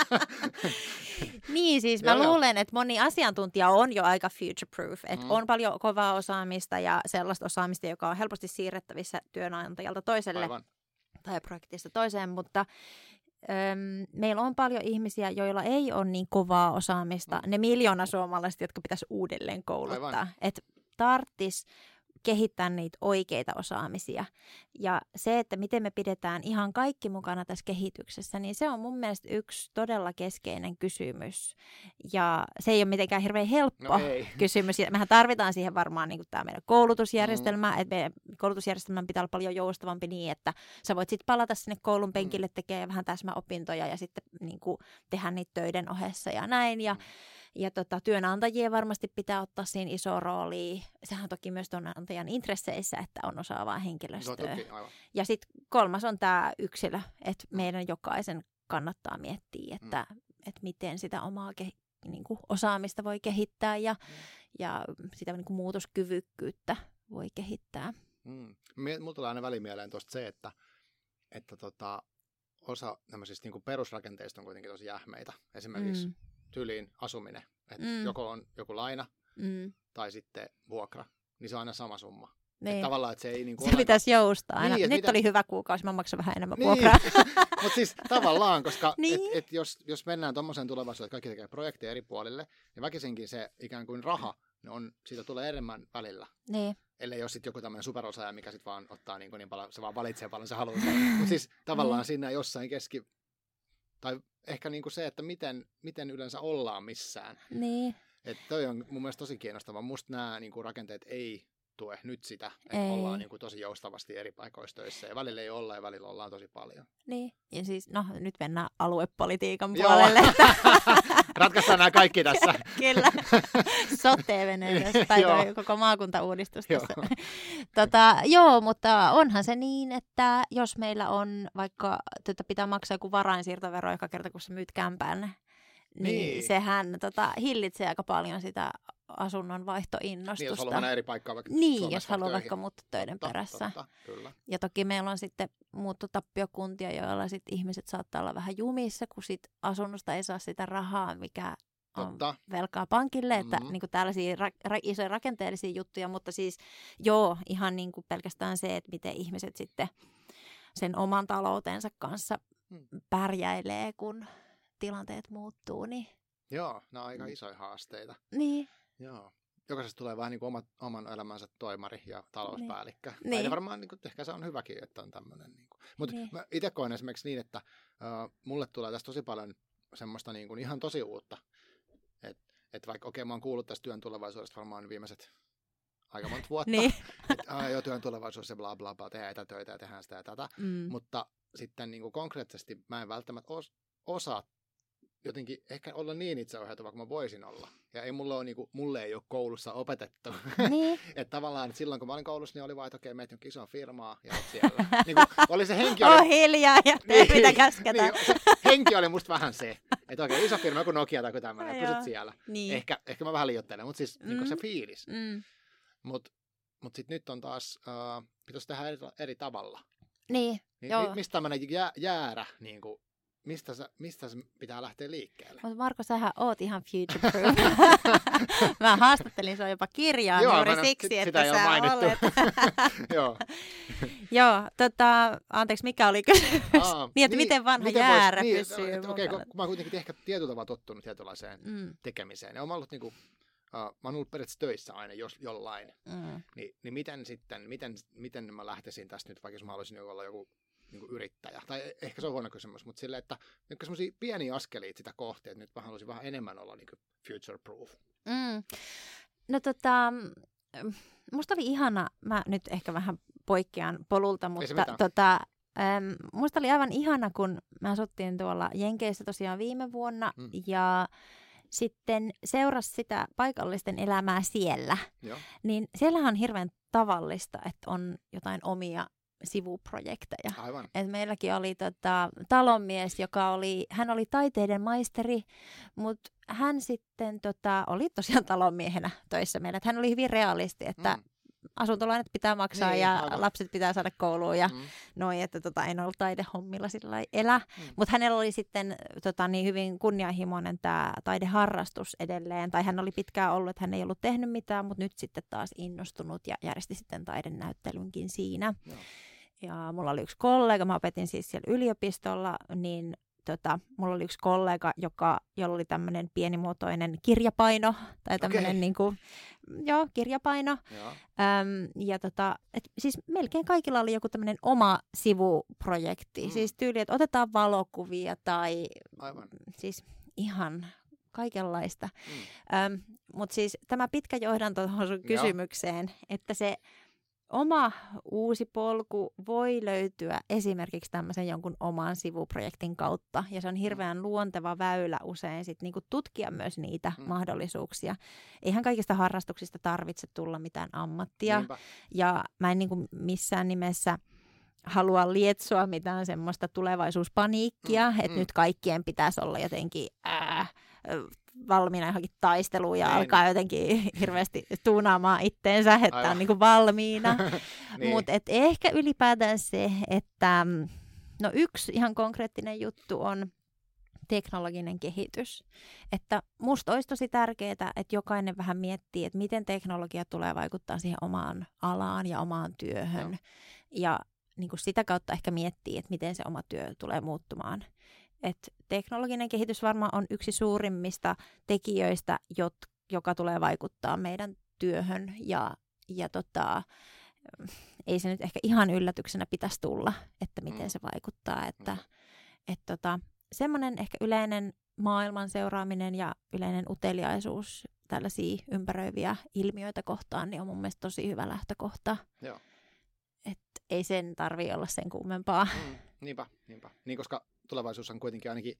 [laughs] [laughs] niin, siis mä joo, luulen, että moni asiantuntija on jo aika future-proof. Että mm. on paljon kovaa osaamista ja sellaista osaamista, joka on helposti siirrettävissä työnantajalta toiselle Aivan. tai projektista toiseen, mutta Öm, meillä on paljon ihmisiä, joilla ei ole niin kovaa osaamista. Mm. Ne miljoona suomalaiset, jotka pitäisi uudelleen kouluttaa. Että tarttis kehittää niitä oikeita osaamisia. Ja se, että miten me pidetään ihan kaikki mukana tässä kehityksessä, niin se on mun mielestä yksi todella keskeinen kysymys. Ja se ei ole mitenkään hirveän helppo no [laughs] kysymys. Mehän tarvitaan siihen varmaan niin tämä meidän koulutusjärjestelmä, mm. että meidän koulutusjärjestelmän pitää olla paljon joustavampi niin, että sä voit sitten palata sinne koulun mm. penkille tekemään vähän täsmäopintoja ja sitten niin kuin, tehdä niitä töiden ohessa ja näin. Ja, mm ja tota, työnantajien varmasti pitää ottaa siinä iso rooli. Sehän on toki myös työnantajan intresseissä, että on osaavaa henkilöstöä. No, toki, ja sitten kolmas on tämä yksilö, että mm. meidän jokaisen kannattaa miettiä, että, mm. että miten sitä omaa ke, niin kuin osaamista voi kehittää ja, mm. ja sitä niin kuin muutoskyvykkyyttä voi kehittää. Mm. Mulla tulee aina välimieleen tuosta se, että, että tota, osa niin perusrakenteista on kuitenkin tosi jähmeitä. Esimerkiksi mm tyyliin asuminen. Että mm. joko on joku laina mm. tai sitten vuokra, niin se on aina sama summa. Niin. Että tavallaan, että se ei niin kuin Se pitäisi joustaa aina. Niin, Nyt mitä... oli hyvä kuukausi, mä maksan vähän enemmän niin. vuokraa. [laughs] [laughs] Mutta siis tavallaan, koska niin. et, et jos, jos mennään tuommoiseen tulevaisuuteen, että kaikki tekee projekteja eri puolille, niin väkisinkin se ikään kuin raha, niin on, siitä tulee enemmän välillä. Niin. Ellei ole sitten joku tämmöinen superosaaja, mikä sitten vaan ottaa niin, kuin niin paljon, se vaan valitsee paljon se haluaa. Mutta siis tavallaan mm. siinä jossain keski, tai ehkä niin kuin se, että miten, miten yleensä ollaan missään. Niin. Että toi on mun mielestä tosi kiinnostava. Musta nämä niin kuin rakenteet ei tue nyt sitä, että ei. ollaan niin kuin tosi joustavasti eri paikoissa töissä ja välillä ei olla ja välillä ollaan tosi paljon. Niin, ja siis no nyt mennään aluepolitiikan puolelle. [laughs] Ratkaistaan nämä kaikki tässä. [laughs] Kyllä, sote tai toi koko maakuntauudistus tässä. Joo. tota, joo, mutta onhan se niin, että jos meillä on vaikka, että pitää maksaa joku varainsiirtovero joka kerta, kun sä myyt kämpään, niin, niin. sehän tota, hillitsee aika paljon sitä asunnon vaihtoinnostusta. Niin, jos haluaa mennä eri paikkaan vaikka Niin, jos haluaa vaikka muuttaa töiden totta, perässä. Totta, kyllä. Ja toki meillä on sitten muuttotappiokuntia, joilla sit ihmiset saattaa olla vähän jumissa, kun sit asunnosta ei saa sitä rahaa, mikä on Totta. velkaa pankille, että mm-hmm. niin kuin tällaisia ra- ra- isoja rakenteellisia juttuja, mutta siis joo, ihan niin kuin pelkästään se, että miten ihmiset sitten sen oman taloutensa kanssa mm. pärjäilee, kun tilanteet muuttuu, niin Joo, nämä on aika mm. isoja haasteita. Niin. Joo. Jokaisesta tulee vähän niin kuin omat, oman elämänsä toimari ja talouspäällikkö. Niin. niin. varmaan niin kuin, ehkä se on hyväkin, että on tämmöinen. Niin. Mutta niin. mä itse koen esimerkiksi niin, että uh, mulle tulee tästä tosi paljon semmoista niin kuin ihan tosi uutta. Että et vaikka, okei, okay, mä oon kuullut tästä työn tulevaisuudesta varmaan viimeiset aika monta vuotta. niin. [laughs] että jo työn tulevaisuus ja bla bla bla, tehdään etätöitä ja tehdään sitä ja tätä. Mm. Mutta sitten niin kuin konkreettisesti mä en välttämättä os, osaa jotenkin ehkä olla niin itseohjautuva kuin mä voisin olla. Ja ei mulle, ole, niin kuin, mulle ei ole koulussa opetettu. Niin. [laughs] että tavallaan että silloin kun mä olin koulussa, niin oli vaan, että okei, meet jonkin isoon firmaa ja oot siellä. [laughs] niin kuin, oli se henki... Oli... Oh, hiljaa ja niin, mitä käsketään. Niin, se henki oli musta vähän se, että okei, iso firma kuin Nokia tai tämmöinen, pysyt siellä. Niin. Ehkä, ehkä mä vähän liioittelen, mutta siis mm. niin se fiilis. Mm. Mutta mut sitten nyt on taas, uh, pitäisi tehdä eri, eri tavalla. Niin, Niin, joo. mi- mistä tämmöinen jää, jäärä, niin kuin, mistä, se, mistä se pitää lähteä liikkeelle? Mutta Marko, sähän oot ihan future proof. [laughs] mä haastattelin sua jopa kirjaan Joo, juuri siksi, sit- että sä mainittu. olet. [laughs] Joo. Joo, tota, anteeksi, mikä oli kysymys? Aa, niin, että miten vanha miten jäärä niin, pysyy että Okei, mukana. kun mä oon kuitenkin ehkä tietyllä tavalla tottunut tietynlaiseen Mm, tekemiseen. Ja mä oon ollut niinku, uh, mä oon ollut periaatteessa töissä aina jos, jollain. mm. Niin, niin miten sitten, miten, miten mä lähtisin tästä nyt, vaikka jos mä haluaisin olla joku niin kuin yrittäjä. Tai e- ehkä se on huono kysymys, mutta silleen, että nyt semmoisia pieniä askeliita sitä kohti, että nyt mä haluaisin vähän enemmän olla niin kuin future proof. Mm. No tota, mm, musta oli ihana, mä nyt ehkä vähän poikkean polulta, mutta tota, äm, musta oli aivan ihana, kun me asuttiin tuolla Jenkeissä tosiaan viime vuonna Mm. ja sitten seurasi sitä paikallisten elämää siellä, Joo. niin siellähän on hirveän tavallista, että on jotain omia sivuprojekteja. Aivan. Et meilläkin oli tota, talonmies, joka oli, hän oli taiteiden maisteri, mutta hän sitten tota, oli tosiaan talonmiehenä töissä meillä. Et hän oli hyvin realisti, että Mm. asuntolainat pitää maksaa Niin, ja aivan. lapset pitää saada kouluun ja Mm. noin, että tota, en ollut taidehommilla sillä elä. Mm. Mutta hänellä oli sitten tota, niin hyvin kunnianhimoinen tämä taideharrastus edelleen. Tai hän oli pitkään ollut, että hän ei ollut tehnyt mitään, mutta nyt sitten taas innostunut ja järjesti sitten taidenäyttelynkin siinä. Joo. Ja mulla oli yksi kollega, mä opetin siis siellä yliopistolla, niin tota, mulla oli yksi kollega, joka, jolla oli tämmöinen pienimuotoinen kirjapaino, [laughs] tai tämmöinen Okei. niin kuin, joo, kirjapaino. Joo. Öm, ja tota, et siis melkein kaikilla oli joku tämmöinen oma sivuprojekti. Mm. Siis tyyli, että otetaan valokuvia tai Aivan. siis ihan kaikenlaista. Mm. Mutta siis tämä pitkä johdanto tuohon sun Joo. kysymykseen, että se oma uusi polku voi löytyä esimerkiksi tämmöisen jonkun oman sivuprojektin kautta. Ja se on hirveän luonteva väylä usein sit niinku tutkia myös niitä Mm. mm. mahdollisuuksia. Eihän kaikista harrastuksista tarvitse tulla mitään ammattia. Niinpä. Ja mä en niinku missään nimessä halua lietsoa mitään semmoista tulevaisuuspaniikkia, Mm, mm, että mm. nyt kaikkien pitäisi olla jotenkin ää, ö, valmiina johonkin taisteluun ja Niin, alkaa jotenkin [laughs] hirveästi tuunaamaan itteensä, että Aivan. on niinku valmiina. [laughs] niin. Mutta ehkä ylipäätään se, että mm, no yksi ihan konkreettinen juttu on teknologinen kehitys. Että musta olisi tosi tärkeää, että jokainen vähän miettii, että miten teknologia tulee vaikuttaa siihen omaan alaan ja omaan työhön. Joo. Ja niin kuin sitä kautta ehkä miettii, että miten se oma työ tulee muuttumaan. Et teknologinen kehitys varmaan on yksi suurimmista tekijöistä, jot, joka tulee vaikuttaa meidän työhön ja, ja tota, ei se nyt ehkä ihan yllätyksenä pitäisi tulla, että miten Mm. se vaikuttaa. Että, Mm. et tota, semmoinen ehkä yleinen maailman seuraaminen ja yleinen uteliaisuus tällaisia ympäröiviä ilmiöitä kohtaan niin on mun mielestä tosi hyvä lähtökohta. Joo. Et ei sen tarvi olla sen kummempaa. Mm, niinpä, niinpä. Niin, koska tulevaisuus on kuitenkin ainakin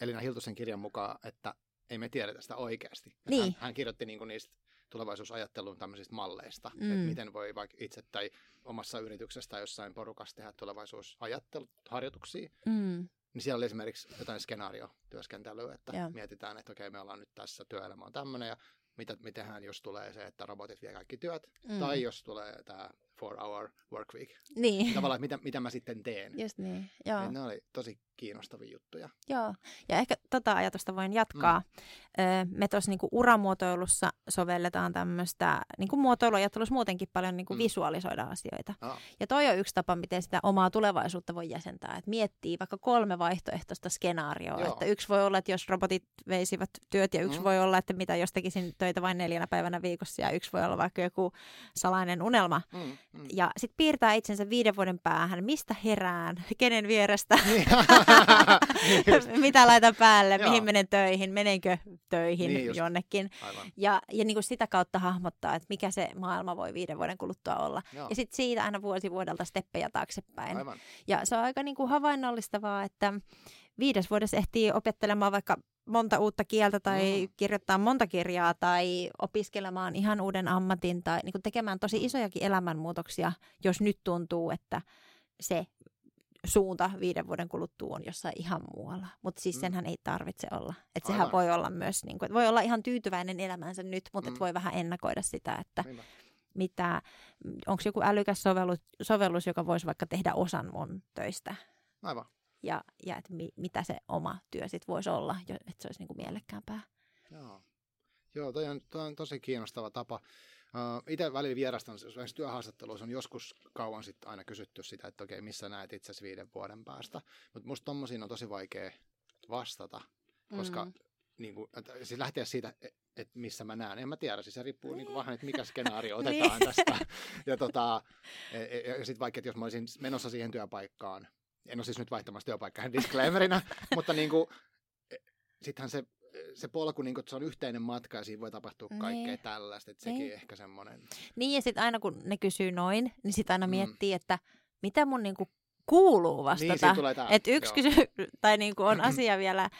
Elina Hiltusen kirjan mukaan, että ei me tiedetä sitä oikeasti. Niin. Hän, hän kirjoitti niin niistä tulevaisuusajattelun tämmöisistä malleista, mm. Että miten voi vaikka itse tai omassa yrityksessä tai jossain porukassa tehdä tulevaisuusajatteluharjoituksia. Mm. Niin siellä oli esimerkiksi jotain skenaariotyöskentelyä, että Joo. mietitään, että okei, me ollaan nyt tässä, työelämä on tämmöinen, ja mitä, mitenhän jos tulee se, että robotit vie kaikki työt, Mm. tai jos tulee tämä four hour work week. Niin, Tavallaan, että mitä, mitä mä sitten teen. just niin. Joo. Niin ne oli tosi kiinnostavia juttuja. Joo, ja ehkä tota ajatusta voin jatkaa. Mm. Me tuossa niinku uramuotoilussa sovelletaan tämmöistä, niinku muotoiluajattelussa muutenkin paljon niinku Mm. visualisoida asioita. Ah, Ja toi on yksi tapa, miten sitä omaa tulevaisuutta voi jäsentää. Että miettii vaikka kolme vaihtoehtoista skenaarioa. Joo. Että yksi voi olla, että jos robotit veisivät työt, ja yksi mm. voi olla, että mitä jos tekisin töitä vain neljänä päivänä viikossa, ja yksi voi olla vaikka joku salainen unelma. mm, mm. Ja sitten piirtää itsensä viiden vuoden päähän, mistä herään, [laughs] kenen vierestä, Niin [laughs] [laughs] mitä laitan päälle, mihin menen töihin, menenkö töihin Niin niin just. jonnekin. Aivan. Ja, ja niin kuin sitä kautta hahmottaa, että mikä se maailma voi viiden vuoden kuluttua olla. Joo. Ja sitten siitä aina vuosi vuodelta steppejä taaksepäin. Aivan. Ja se on aika niin kuin havainnollistavaa, että viides vuodessa ehtii opettelemaan vaikka monta uutta kieltä tai mm. kirjoittaa monta kirjaa tai opiskelemaan ihan uuden ammatin tai niin tekemään tosi isojakin elämänmuutoksia, jos nyt tuntuu, että se suunta viiden vuoden kuluttua on jossain ihan muualla. Mutta siis mm. senhän mm. ei tarvitse olla. Että sehän voi olla myös, niin kuin, voi olla ihan tyytyväinen elämänsä nyt, mutta mm. voi vähän ennakoida sitä, että mitä, onko joku älykäs sovellus, sovellus, joka voisi vaikka tehdä osan mun töistä. Aivan. Ja, ja että mi, mitä se oma työ sitten voisi olla, että se olisi niin kuin mielekkäämpää. Joo, Joo toi, on, toi on tosi kiinnostava tapa. Uh, itse välillä vierastan, esimerkiksi työhaastatteluissa on joskus kauan sitten aina kysytty sitä, että okei, missä näet itse viiden vuoden päästä. Mutta musta tommosiin on tosi vaikea vastata, koska mm. niin kuin, että, siis lähteä siitä, että et missä mä näen. En mä tiedä, siis se riippuu niin kuin vähän, että mikä skenaario [laughs] niin. otetaan tästä. Ja, tota, ja, e, ja, ja sitten vaikka, että jos mä olisin menossa siihen työpaikkaan, en ole siis nyt vaihtamassa työpaikkaa disclaimerina, [laughs] mutta niin kuin, e, sittenhän se se polku, niin kun, että se on yhteinen matka ja siinä voi tapahtua niin. kaikkea tällaista, että sekin niin. ehkä semmoinen. Niin ja sitten aina kun ne kysyy noin, niin sitten aina mm. miettii, että mitä mun niin kuin kuuluu vastata. Niin, että yksi kysy, [laughs] tai niin kuin on [clears throat] asia vielä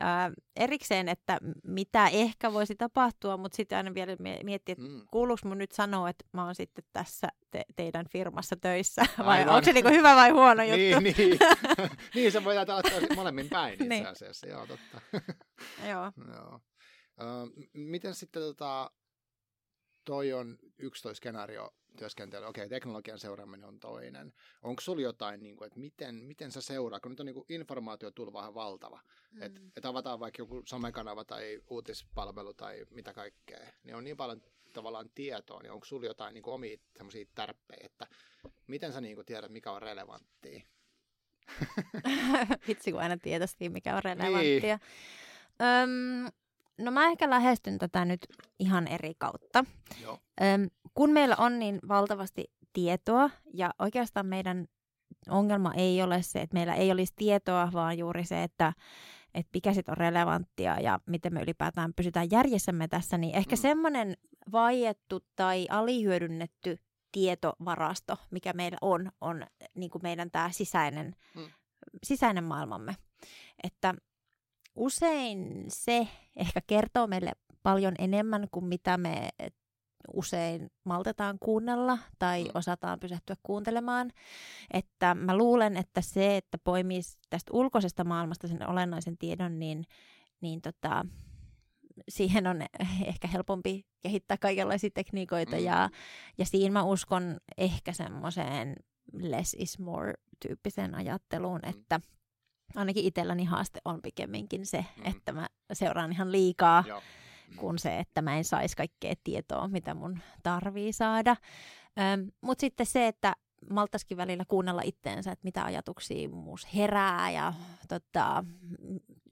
ää, erikseen, että mitä ehkä voisi tapahtua, mutta sitten aina vielä miettiä, että mm. kuuluuko mun nyt sanoa, että mä oon sitten tässä te- teidän firmassa töissä, [laughs] vai Aivan. onko se niin kuin hyvä vai huono [laughs] juttu? niin, niin. niin se voi ajatella molemmin päin itse niin. asiassa, joo totta. joo. joo. Uh, miten sitten tota, toi on 11 skenaario työskentely, okei, okay, teknologian seuraaminen on toinen. Onko sulla jotain, niin kuin, että miten, miten sä seuraa, kun nyt on niin kuin informaatiotulva vähän valtava, mm. että et avataan vaikka joku somekanava tai uutispalvelu tai mitä kaikkea, niin on niin paljon tavallaan tietoa, niin onko sulla jotain niin kuin omia semmoisia tärppejä, että miten sä niin kuin tiedät, mikä on relevanttia? [laughs] Vitsi, kun aina tietäisi, mikä on relevanttia. Niin. Öm, no mä ehkä lähestyn tätä nyt ihan eri kautta. Joo. Öm, kun meillä on niin valtavasti tietoa ja oikeastaan meidän ongelma ei ole se, että meillä ei olisi tietoa, vaan juuri se, että, että mikä sitten on relevanttia ja miten me ylipäätään pysytään järjessämme tässä, niin ehkä mm. semmoinen vaiettu tai alihyödynnetty tietovarasto, mikä meillä on, on niin kuin meidän tämä sisäinen, mm. sisäinen maailmamme. Että usein se ehkä kertoo meille paljon enemmän kuin mitä me usein maltetaan kuunnella tai mm. osataan pysähtyä kuuntelemaan. Että mä luulen, että se, että poimii tästä ulkoisesta maailmasta sen olennaisen tiedon, niin, niin tota, siihen on ehkä helpompi kehittää kaikenlaisia tekniikoita mm. ja, ja siinä mä uskon ehkä semmoiseen less is more tyyppiseen ajatteluun, mm. että ainakin itselläni haaste on pikemminkin se, mm. että mä seuraan ihan liikaa Joo kuin se, että mä en saisi kaikkea tietoa, mitä mun tarvii saada. Mutta sitten se, että maltaskin välillä kuunnella itteensä, että mitä ajatuksia muus herää ja tota,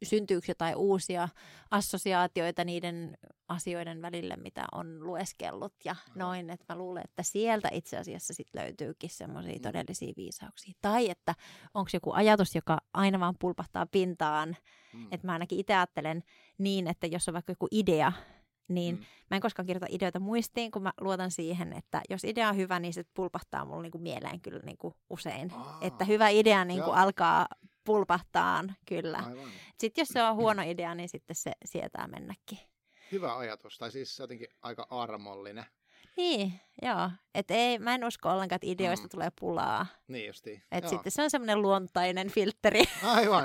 syntyykö jotain uusia assosiaatioita niiden asioiden välille, mitä on lueskellut ja noin, että mä luulen, että sieltä itse asiassa sit löytyykin semmoisia mm. todellisia viisauksia. Tai että onko joku ajatus, joka aina vaan pulpahtaa pintaan, mm. että mä ainakin itse ajattelen niin, että jos on vaikka joku idea, niin mm. mä en koskaan kirjoita ideoita muistiin, kun mä luotan siihen, että jos idea on hyvä, niin se pulpahtaa mulle niinku mieleen kyllä niinku usein. Aa, että hyvä idea niinku alkaa pulpahtaan kyllä. Sitten jos se on huono idea, niin sitten se sietää mennäkin. Hyvä ajatus, tai siis jotenkin aika armollinen. Niin, joo. Et ei, mä en usko ollenkaan, että ideoista mm. tulee pulaa. Niin justiin. Et sitten se on semmoinen luontainen filtteri. Aivan.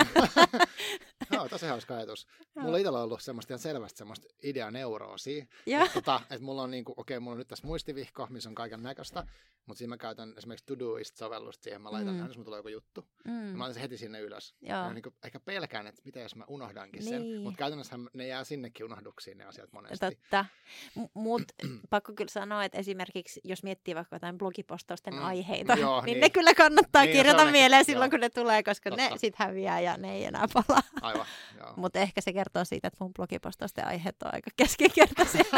[laughs] Joo, tosi hauska ajatus. Mulla itsellä on ollut semmoista ihan selvästi semmoista ideaneuroosia. Että, tota, että mulla on niinku, okei, okay, mulla on nyt tässä muistivihko, missä on kaiken näköistä, mutta siinä mä käytän esimerkiksi Todoist-sovellusta siihen, mä laitan mm. aina, jos mulla tulee joku juttu. Mm. Mä laitan sen heti sinne ylös. Joo. Ja niinku, ehkä pelkään, että mitä jos mä unohdankin sen, niin. mutta käytännössä ne jää sinnekin unohduksiin ne asiat monesti. Totta. Mutta [clears throat] pakko kyllä sanoa, että esimerkiksi jos miettii vaikka jotain blogipostausten mm. aiheita, Joo, niin, niin, ne kyllä kannattaa niin, kirjata mieleen silloin, joo. kun ne tulee, koska Totta. ne sit häviää ja ne ei enää palaa. Aivan, Mutta ehkä se kertoo siitä, että mun blogipostausten aiheet on aika keskinkertaisia. [laughs]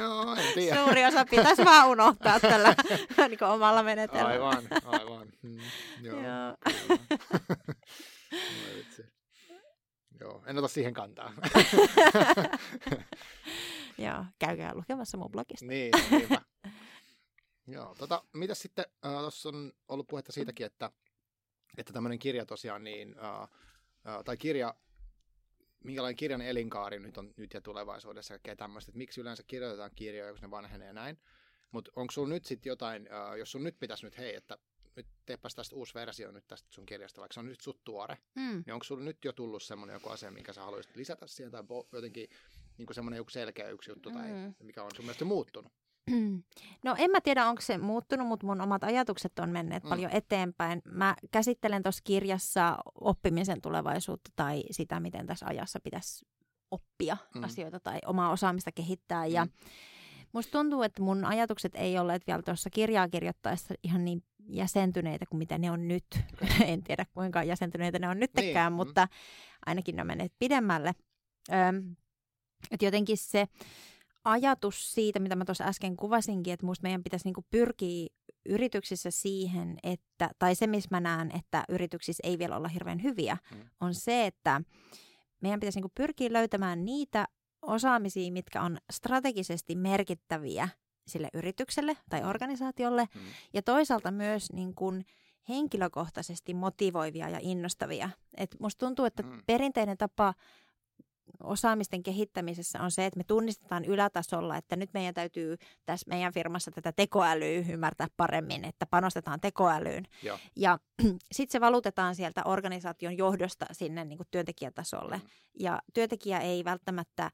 Joo, en tiedä. Suuri osa pitäisi vaan unohtaa tällä [laughs] niin omalla menetelmällä. Aivan, aivan. Mm, joo, joo. Joo, en ota siihen kantaa. [laughs] Joo, käykää lukemassa mun blogista. Niin, niinpä. Joo, tota, mitä sitten, äh, tuossa on ollut puhetta siitäkin, että että tämmöinen kirja tosiaan niin, uh, uh, tai kirja, minkälainen kirjan elinkaari nyt on nyt ja tulevaisuudessa kaikkea tämmöistä, että miksi yleensä kirjoitetaan kirjoja, kun ne vanhenee ja näin. Mutta onko sulla nyt sitten jotain, uh, jos sun nyt pitäisi nyt, hei, että nyt teepäs tästä uusi versio nyt tästä sun kirjasta, vaikka se on nyt sut tuore, mm. niin onko sulla nyt jo tullut semmoinen joku asia, minkä sä haluaisit lisätä siihen, tai jotenkin niin semmoinen joku selkeä yksi juttu, tai mm. mikä on sun mielestä muuttunut? [clears throat] No en mä tiedä, onko se muuttunut, mutta mun omat ajatukset on menneet mm. paljon eteenpäin. Mä käsittelen tuossa kirjassa oppimisen tulevaisuutta tai sitä, miten tässä ajassa pitäisi oppia mm. asioita tai omaa osaamista kehittää. Mm. Ja musta tuntuu, että mun ajatukset ei olleet vielä tuossa kirjaa kirjoittaessa ihan niin jäsentyneitä kuin mitä ne on nyt. [laughs] en tiedä, kuinka jäsentyneitä ne on nyttekään, niin. Mm. mutta ainakin ne on menneet pidemmälle. Öm, että jotenkin se ajatus siitä, mitä mä tuossa äsken kuvasinkin, että musta meidän pitäisi niinku pyrkiä yrityksissä siihen, että, tai se missä mä näen, että yrityksissä ei vielä olla hirveän hyviä, mm. on se, että meidän pitäisi niinku pyrkiä löytämään niitä osaamisia, mitkä on strategisesti merkittäviä sille yritykselle tai mm. organisaatiolle, mm. ja toisaalta myös niin kuin henkilökohtaisesti motivoivia ja innostavia. Et musta tuntuu, että mm. perinteinen tapa osaamisten kehittämisessä on se, että me tunnistetaan ylätasolla, että nyt meidän täytyy tässä meidän firmassa tätä tekoälyä ymmärtää paremmin, että panostetaan tekoälyyn. Joo. Ja [clears throat] sitten se valutetaan sieltä organisaation johdosta sinne niin kuin työntekijätasolle. Mm. Ja työntekijä ei välttämättä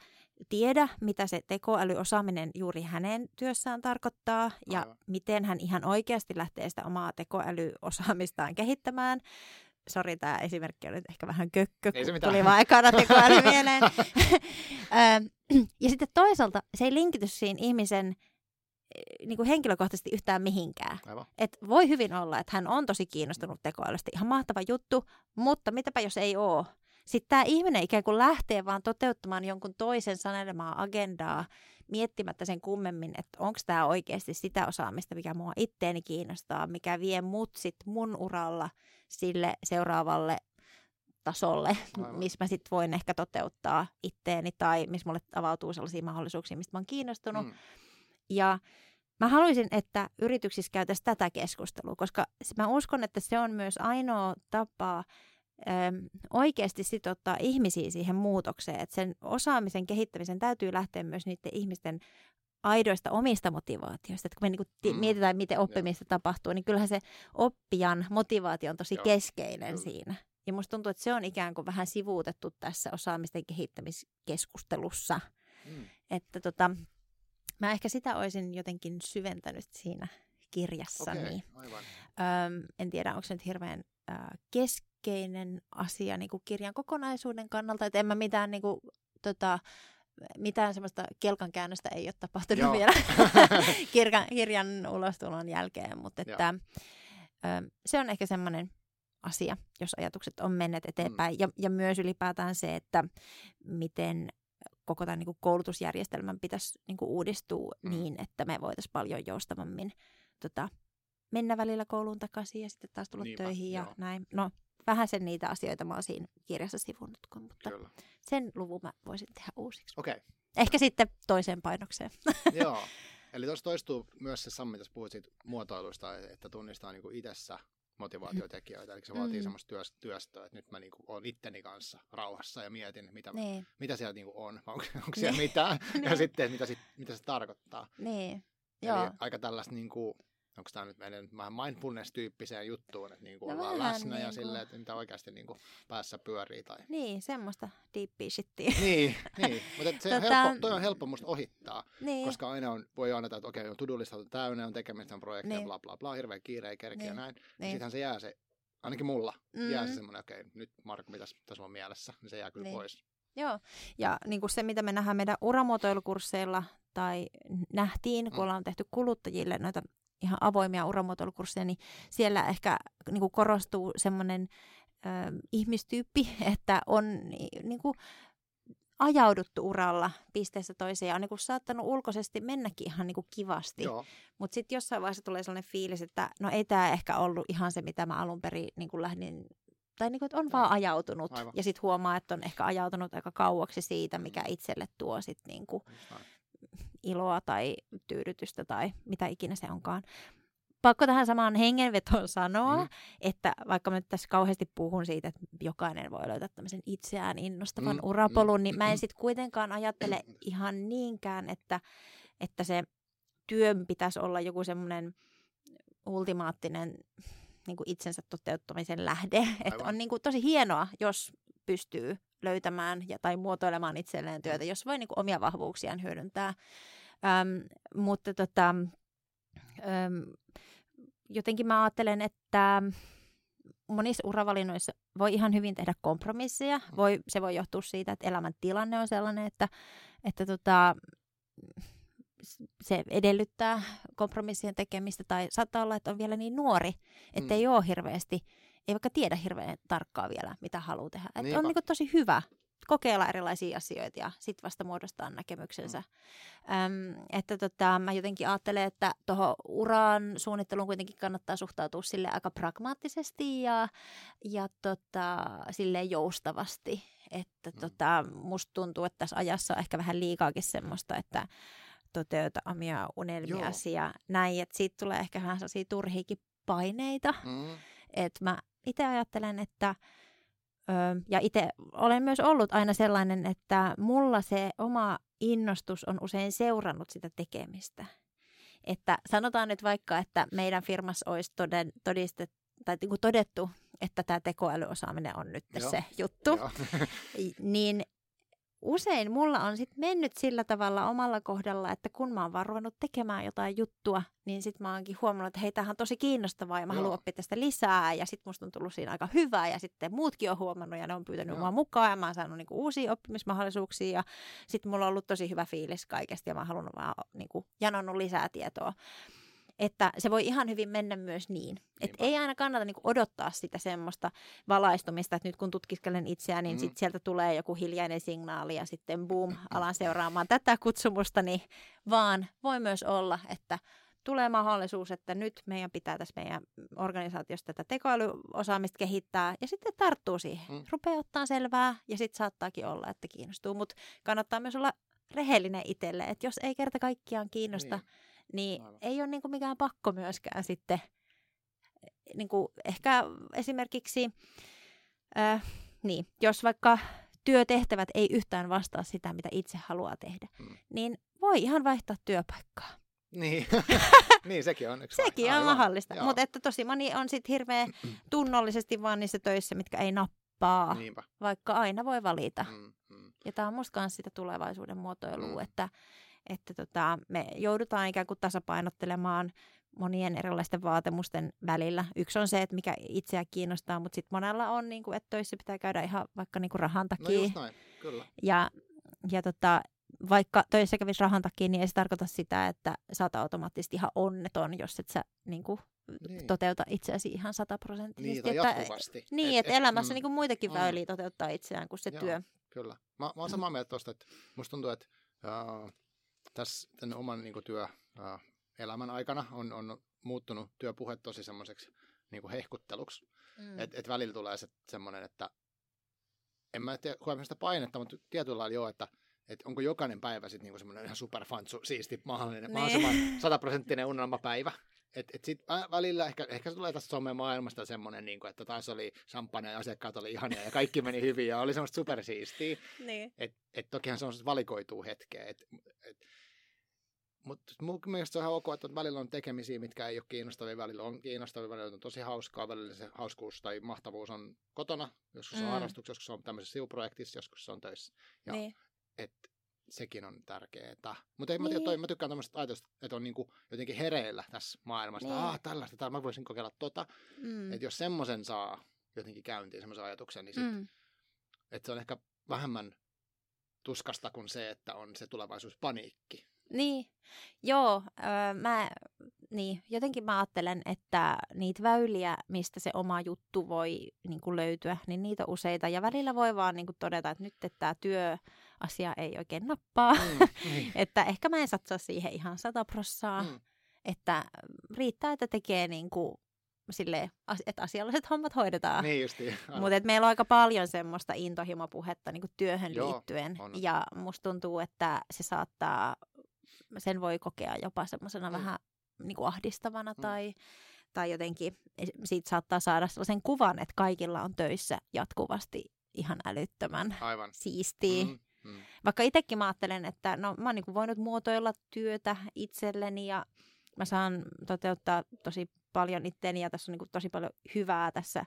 tiedä, mitä se tekoälyosaaminen juuri hänen työssään tarkoittaa ja Aivan. miten hän ihan oikeasti lähtee sitä omaa tekoälyosaamistaan kehittämään sori tämä esimerkki on nyt ehkä vähän kökkö, kun mitään. tuli vaan ekana [laughs] tekoäly mieleen. [laughs] [clears throat] ja sitten toisaalta se ei linkity siinä ihmisen eh, niin kuin henkilökohtaisesti yhtään mihinkään. Et voi hyvin olla, että hän on tosi kiinnostunut tekoälystä. Ihan mahtava juttu, mutta mitäpä jos ei ole? Sitten tämä ihminen ikään kuin lähtee vaan toteuttamaan jonkun toisen sanelemaa agendaa miettimättä sen kummemmin, että onko tämä oikeasti sitä osaamista, mikä mua itteeni kiinnostaa, mikä vie mut sit mun uralla sille seuraavalle tasolle, missä mä sitten voin ehkä toteuttaa itteeni tai missä mulle avautuu sellaisia mahdollisuuksia, mistä mä oon kiinnostunut. Mm. Ja mä haluaisin, että yrityksissä käytäisiin tätä keskustelua, koska mä uskon, että se on myös ainoa tapa oikeasti sitouttaa ihmisiä siihen muutokseen. Että sen osaamisen kehittämisen täytyy lähteä myös niiden ihmisten aidoista omista motivaatioista. Että kun me niin kuin mm. mietitään, miten oppimista Joo. tapahtuu, niin kyllähän se oppijan motivaatio on tosi Joo. keskeinen Joo. siinä. Ja musta tuntuu, että se on ikään kuin vähän sivuutettu tässä osaamisten kehittämiskeskustelussa. Mm. Että tota, mä ehkä sitä olisin jotenkin syventänyt siinä kirjassani. Okay, aivan. Öm, en tiedä, onko se nyt hirveän keskeinen asia niin kuin kirjan kokonaisuuden kannalta, että en mä mitään niin kuin, tota, mitään semmoista kelkan käännöstä ei ole tapahtunut Joo. vielä [laughs] [laughs] kirjan, kirjan ulostulon jälkeen, mutta että, ö, se on ehkä semmoinen asia, jos ajatukset on menneet eteenpäin. Mm. Ja, ja myös ylipäätään se, että miten koko tämän niin kuin koulutusjärjestelmän pitäisi niin kuin uudistua mm. niin, että me voitaisiin paljon joustavammin tota, mennä välillä kouluun takaisin ja sitten taas tulla Niinpä, töihin ja joo. näin. No, vähän sen niitä asioita mä oon siinä kirjassa sivunnut, mutta Kyllä. sen luvun mä voisin tehdä uusiksi. Okay. Ehkä sitten toiseen painokseen. [laughs] Joo. Eli tuossa toistuu myös se Sammi, tässä puhuit siitä muotoilusta, että tunnistaa niinku itsessä motivaatiotekijöitä. Eli se vaatii mm. semmoista työstöä, että nyt mä niinku olen itteni kanssa rauhassa ja mietin, mitä, niin. mitä siellä niinku on, [laughs] onko, onko [laughs] siellä mitään, ja niin. sitten, mitä, sit, mitä se tarkoittaa. Niin. Eli Joo. aika tällaista niinku, onko tämä nyt mennyt vähän mindfulness-tyyppiseen juttuun, että niin kuin no ollaan läsnä niin ja kuin... silleen, että mitä oikeasti niin kuin päässä pyörii. Tai... Niin, semmoista deepiä shittiä. niin, niin, mutta se tota... helppo, toi on helppo musta ohittaa, niin. koska aina on, voi aina, että okei, on tudulista täynnä, on tekemistä on projekteja, niin. bla bla bla, hirveä kiire, ei kerkeä niin. näin. Niin. Sittenhän se jää se, ainakin mulla, mm. jää se semmoinen, okei, nyt Marko, mitäs tässä on mielessä, niin se jää kyllä niin. pois. Joo, ja niin kuin se, mitä me nähdään meidän uramuotoilukursseilla tai nähtiin, kun mm. ollaan tehty kuluttajille noita ihan avoimia uramuotoilukursseja, niin siellä ehkä niin kuin korostuu semmoinen ö, ihmistyyppi, [laughs] että on niin kuin, ajauduttu uralla pisteessä toiseen ja on niin kuin, saattanut ulkoisesti mennäkin ihan niin kuin, kivasti. Mutta sitten jossain vaiheessa tulee sellainen fiilis, että no ei tämä ehkä ollut ihan se, mitä mä alun perin niin kuin lähdin tai niin kuin, että on vaan ajautunut Aivan. ja sitten huomaa, että on ehkä ajautunut aika kauaksi siitä, mikä mm. itselle tuo sit niin kuin, iloa tai tyydytystä tai mitä ikinä se onkaan. pakko tähän samaan hengenvetoon sanoa, mm. että vaikka mä nyt tässä kauheasti puhun siitä, että jokainen voi löytää tämmöisen itseään innostavan mm. urapolun, niin mä en [clears throat] sitten kuitenkaan ajattele ihan niinkään, että, että se työn pitäisi olla joku semmoinen ultimaattinen niin kuin itsensä toteuttamisen lähde. [laughs] Että on niin kuin tosi hienoa, jos pystyy löytämään ja, tai muotoilemaan itselleen työtä, jos voi niin kuin omia vahvuuksiaan hyödyntää. Öm, mutta tota, öm, jotenkin mä ajattelen, että monissa uravalinnoissa voi ihan hyvin tehdä kompromisseja. Voi, se voi johtua siitä, että elämän tilanne on sellainen, että, että tota, se edellyttää kompromissien tekemistä tai saattaa olla, että on vielä niin nuori, että mm. ei ole hirveästi, ei vaikka tiedä hirveän tarkkaa vielä, mitä haluaa tehdä. Että on niin tosi hyvä kokeilla erilaisia asioita ja sitten vasta muodostaa näkemyksensä. Mm. Öm, että tota, mä jotenkin ajattelen, että tuohon uran suunnitteluun kuitenkin kannattaa suhtautua sille aika pragmaattisesti ja, ja tota, sille joustavasti. Että mm. tota, musta tuntuu, että tässä ajassa on ehkä vähän liikaakin semmoista, että toteuta omia unelmiasi ja näin, että siitä tulee ehkä vähän sellaisia turhiikin paineita. Mm. Että mä itse ajattelen, että ö, ja itse olen myös ollut aina sellainen, että mulla se oma innostus on usein seurannut sitä tekemistä. Että sanotaan nyt vaikka, että meidän firmassa olisi toden, todistet, tai niin todettu, että tämä tekoälyosaaminen on nyt Joo. se juttu, niin usein mulla on sit mennyt sillä tavalla omalla kohdalla, että kun mä oon vaan ruvennut tekemään jotain juttua, niin sit mä oonkin huomannut, että hei, tämähän on tosi kiinnostavaa ja mä Joo. haluan oppia tästä lisää ja sit musta on tullut siinä aika hyvää ja sitten muutkin on huomannut ja ne on pyytänyt Joo. mua mukaan ja mä oon saanut niinku uusia oppimismahdollisuuksia ja sit mulla on ollut tosi hyvä fiilis kaikesta ja mä oon halunnut vaan niinku janonnut lisää tietoa että se voi ihan hyvin mennä myös niin. Että ei aina kannata niinku odottaa sitä semmoista valaistumista, että nyt kun tutkiskelen itseään, niin mm. sit sieltä tulee joku hiljainen signaali ja sitten boom, alan seuraamaan tätä kutsumusta, niin vaan voi myös olla, että tulee mahdollisuus, että nyt meidän pitää tässä meidän organisaatiossa tätä tekoälyosaamista kehittää ja sitten tarttuu siihen. Mm. Rupeaa ottaa selvää ja sitten saattaakin olla, että kiinnostuu, mutta kannattaa myös olla rehellinen itselle, että jos ei kerta kaikkiaan kiinnosta, niin niin Aivan. ei ole niin kuin mikään pakko myöskään sitten, niin kuin ehkä esimerkiksi, äh, niin, jos vaikka työtehtävät ei yhtään vastaa sitä, mitä itse haluaa tehdä, hmm. niin voi ihan vaihtaa työpaikkaa. Niin, [laughs] niin sekin on yksi Sekin on mahdollista, mutta että tosi moni on sitten hirveän [clears throat] tunnollisesti vaan niissä töissä, mitkä ei nappaa, Niinpä. vaikka aina voi valita. Mm, mm. Ja tämä on musta myös sitä tulevaisuuden muotoilua, mm. että että tota, me joudutaan ikään kuin tasapainottelemaan monien erilaisten vaatimusten välillä. Yksi on se, että mikä itseä kiinnostaa, mutta sitten monella on, niin kuin, että töissä pitää käydä ihan vaikka niin kuin rahan takia. No just näin, kyllä. Ja, ja tota, vaikka töissä kävisi rahan takia, niin ei se tarkoita sitä, että sä oot automaattisesti ihan onneton, jos et sä niin kuin, niin. toteuta itseäsi ihan sataprosenttisesti. Niin, että, jatkuvasti. Niin, että et, elämässä mm, niin kuin muitakin mm, väyliä toteuttaa itseään kuin se Joo, työ. Kyllä. Mä, mä oon samaa mieltä tuosta, että musta tuntuu, että tässä tämän oman niin työelämän aikana on, on muuttunut työpuhe tosi semmoiseksi niin hehkutteluksi. Mm. Että et välillä tulee se, semmoinen, että en mä tiedä, koe sitä painetta, mutta tietyllä lailla joo, että et onko jokainen päivä sitten niinku semmoinen ihan superfantsu, siisti, mahdollinen, niin. mahdollisimman sataprosenttinen unelmapäivä. Et, et sit välillä ehkä, ehkä se tulee tästä somemaailmasta semmoinen, niin kuin, että taas oli champagne ja asiakkaat oli ihania ja kaikki meni hyvin ja oli semmoista supersiistiä. niin. Että et tokihan se on valikoituu hetkeä. Et, et, mutta mun mielestä se on ihan ok, että välillä on tekemisiä, mitkä ei ole kiinnostavia, välillä on kiinnostavia, välillä on tosi hauskaa, välillä se hauskuus tai mahtavuus on kotona, joskus mm. on harrastuksessa, joskus on tämmöisessä sivuprojektissa, joskus se on töissä. Ja niin. et, sekin on tärkeää. Mutta niin. mä, tiedä, mä tykkään tämmöistä ajatusta, että on niinku jotenkin hereillä tässä maailmassa. Niin. Ah, tällaista, täällä mä voisin kokeilla tota. Mm. Että jos semmoisen saa jotenkin käyntiin, semmoisen ajatuksen, niin sit, mm. että se on ehkä vähemmän tuskasta kuin se, että on se tulevaisuuspaniikki. Niin, joo, öö, mä, niin, jotenkin mä ajattelen, että niitä väyliä, mistä se oma juttu voi niin kuin löytyä, niin niitä on useita. Ja välillä voi vaan niin kuin todeta, että nyt että tämä työasia ei oikein nappaa. Mm, niin. [laughs] että ehkä mä en satsaa siihen ihan sata prossaa. Mm. Että riittää, että tekee niin kuin sille, että asialliset hommat hoidetaan. Niin justiin. Mutta meillä on aika paljon semmoista intohimopuhetta niin työhön Joo, liittyen. On. Ja musta tuntuu, että se saattaa sen voi kokea jopa semmoisena mm. vähän niin kuin ahdistavana mm. tai, tai jotenkin siitä saattaa saada sellaisen kuvan, että kaikilla on töissä jatkuvasti ihan älyttömän Aivan. siistiä. Mm. Mm. Vaikka itsekin mä ajattelen, että no, mä oon niin voinut muotoilla työtä itselleni ja mä saan toteuttaa tosi paljon itteeni ja tässä on niin tosi paljon hyvää tässä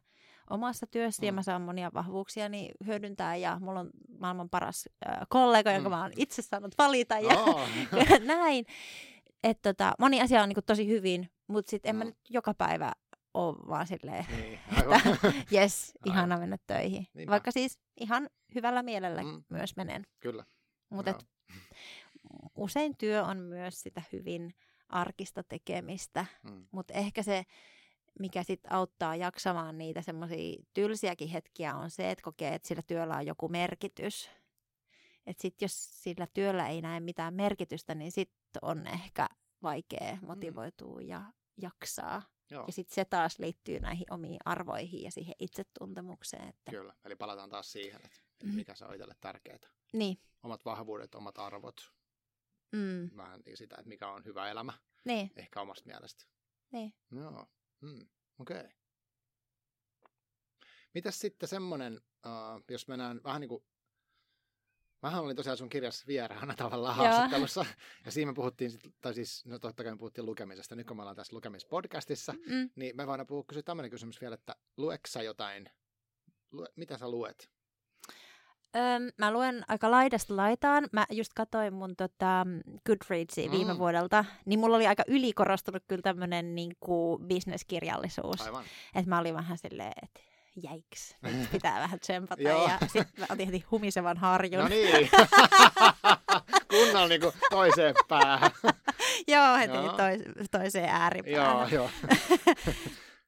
omassa työssä mm. ja mä saan monia vahvuuksia niin hyödyntää ja mulla on maailman paras äh, kollega, jonka mm. mä oon itse saanut valita ja oh. [laughs] näin. Että tota, moni asia on niin tosi hyvin, mutta sitten en mm. mä nyt joka päivä ole vaan silleen, niin, että [laughs] jes, ihana mennä töihin. Niinpä. Vaikka siis ihan hyvällä mielellä mm. myös menen. Kyllä. Mutta usein työ on myös sitä hyvin arkista tekemistä, mm. mutta ehkä se, mikä sitten auttaa jaksamaan niitä semmoisia tylsiäkin hetkiä, on se, että kokee, että sillä työllä on joku merkitys. Että sitten jos sillä työllä ei näe mitään merkitystä, niin sitten on ehkä vaikea mm. motivoitua mm. ja jaksaa. Joo. Ja sitten se taas liittyy näihin omiin arvoihin ja siihen itsetuntemukseen. Että... Kyllä, eli palataan taas siihen, että mm. mikä se on itselle tärkeää. Niin. Omat vahvuudet, omat arvot. Mm. Vähän sitä, että mikä on hyvä elämä. Niin. Ehkä omasta mielestä. Niin. Joo, mm. okei. Okay. Mitäs sitten semmoinen, uh, jos mennään vähän niin kuin Mähän olin tosiaan sun kirjassa vieraana [laughs] tavallaan haastattelussa. Ja siinä me puhuttiin, tai siis, no totta kai me puhuttiin lukemisesta. Nyt kun me ollaan tässä lukemispodcastissa, mm. niin me voidaan puhua kysyä tämmöinen kysymys vielä, että lueksa jotain? Lue, mitä sä luet? Öm, mä luen aika laidasta laitaan. Mä just katsoin mun tota, Goodreadsia viime mm. vuodelta, niin mulla oli aika ylikorostunut kyllä tämmöinen niin bisneskirjallisuus. Että mä olin vähän silleen, että jäiks, nyt [laughs] pitää vähän tsempata. ja sitten mä otin heti humisevan harjun. No niin, [laughs] kunnolla niin kuin toiseen päähän. [laughs] joo, heti joo. Tois, toiseen ääripäähän. Joo, joo.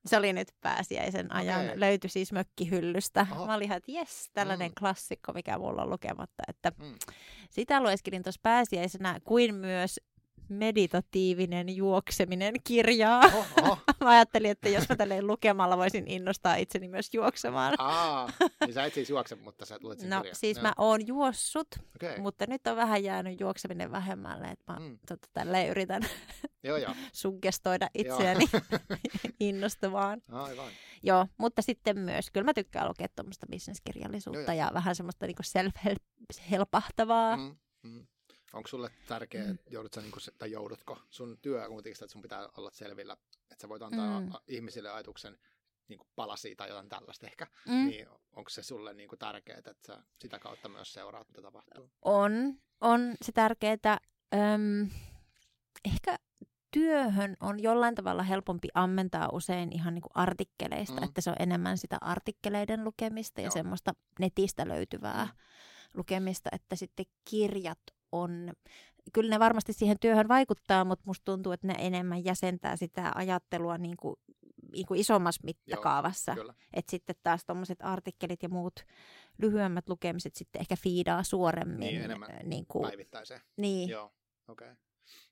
Se oli nyt pääsiäisen ajan. Okay. Löytyi siis mökkihyllystä. Oho. Mä olin ihan, että jes, tällainen mm. klassikko, mikä mulla on lukematta. Että mm. Sitä lueskelin tuossa pääsiäisenä, kuin myös meditatiivinen juokseminen kirjaa. Oho. [laughs] mä ajattelin, että jos mä tälleen lukemalla voisin innostaa itseni myös juoksemaan. Aa, [laughs] niin sä et siis juokse, mutta sä luet sen No kirjan. siis Joo. mä oon juossut, okay. mutta nyt on vähän jäänyt juokseminen vähemmälle, että mä mm. tota, tälleen yritän [laughs] joo, joo. suggestoida itseäni innostumaan. Aivan. Joo, mutta sitten myös, kyllä mä tykkään lukea tuommoista bisneskirjallisuutta ja vähän semmoista niinku self-helpahtavaa. Mm, mm. Onko sulle tärkeää, mm. joudut sä, niin kuin, tai joudutko sun työ kuitenkin että sun pitää olla selvillä, että sä voit antaa mm. ihmisille ajatuksen niin kuin palasia tai jotain tällaista ehkä, mm. niin onko se sulle niin kuin tärkeää, että sä sitä kautta myös seuraat, mitä tapahtuu? On, on se tärkeää. Öm, ehkä työhön on jollain tavalla helpompi ammentaa usein ihan niin kuin artikkeleista, mm. että se on enemmän sitä artikkeleiden lukemista ja Joo. semmoista netistä löytyvää mm. lukemista, että sitten kirjat on, kyllä ne varmasti siihen työhön vaikuttaa, mutta musta tuntuu, että ne enemmän jäsentää sitä ajattelua niin kuin, niin kuin isommassa mittakaavassa. Että sitten taas tuommoiset artikkelit ja muut lyhyemmät lukemiset sitten ehkä fiidaa suoremmin. Niin, enemmän niin kuin, päivittäiseen. Niin. Joo, okei. Okay.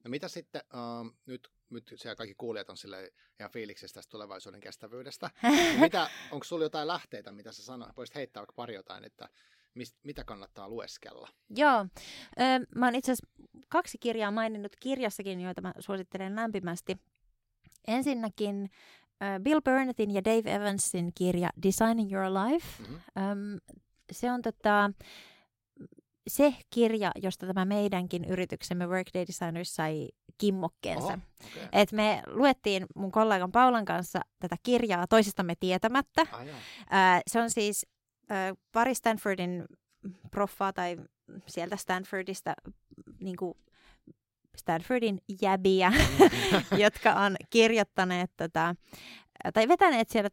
No mitä sitten, uh, nyt, nyt siellä kaikki kuulijat on sille ihan fiiliksissä tästä tulevaisuuden kestävyydestä. [laughs] mitä, onko sulla jotain lähteitä, mitä sä sanoit? Voisit heittää vaikka pari jotain, että mist, mitä kannattaa lueskella? Joo, mä oon itse asiassa kaksi kirjaa maininnut kirjassakin, joita mä suosittelen lämpimästi. Ensinnäkin Bill Burnettin ja Dave Evansin kirja Designing Your Life. Mm-hmm. Se on tota, se kirja, josta tämä meidänkin yrityksemme Workday Designers sai kimmokkeensa. Oho, okay. Et me luettiin mun kollegan Paulan kanssa tätä kirjaa toisistamme tietämättä. Ah, se on siis pari Stanfordin proffaa tai sieltä Stanfordista niin kuin Stanfordin jäbiä, [laughs] jotka on kirjoittaneet tätä tai vetäneet siellä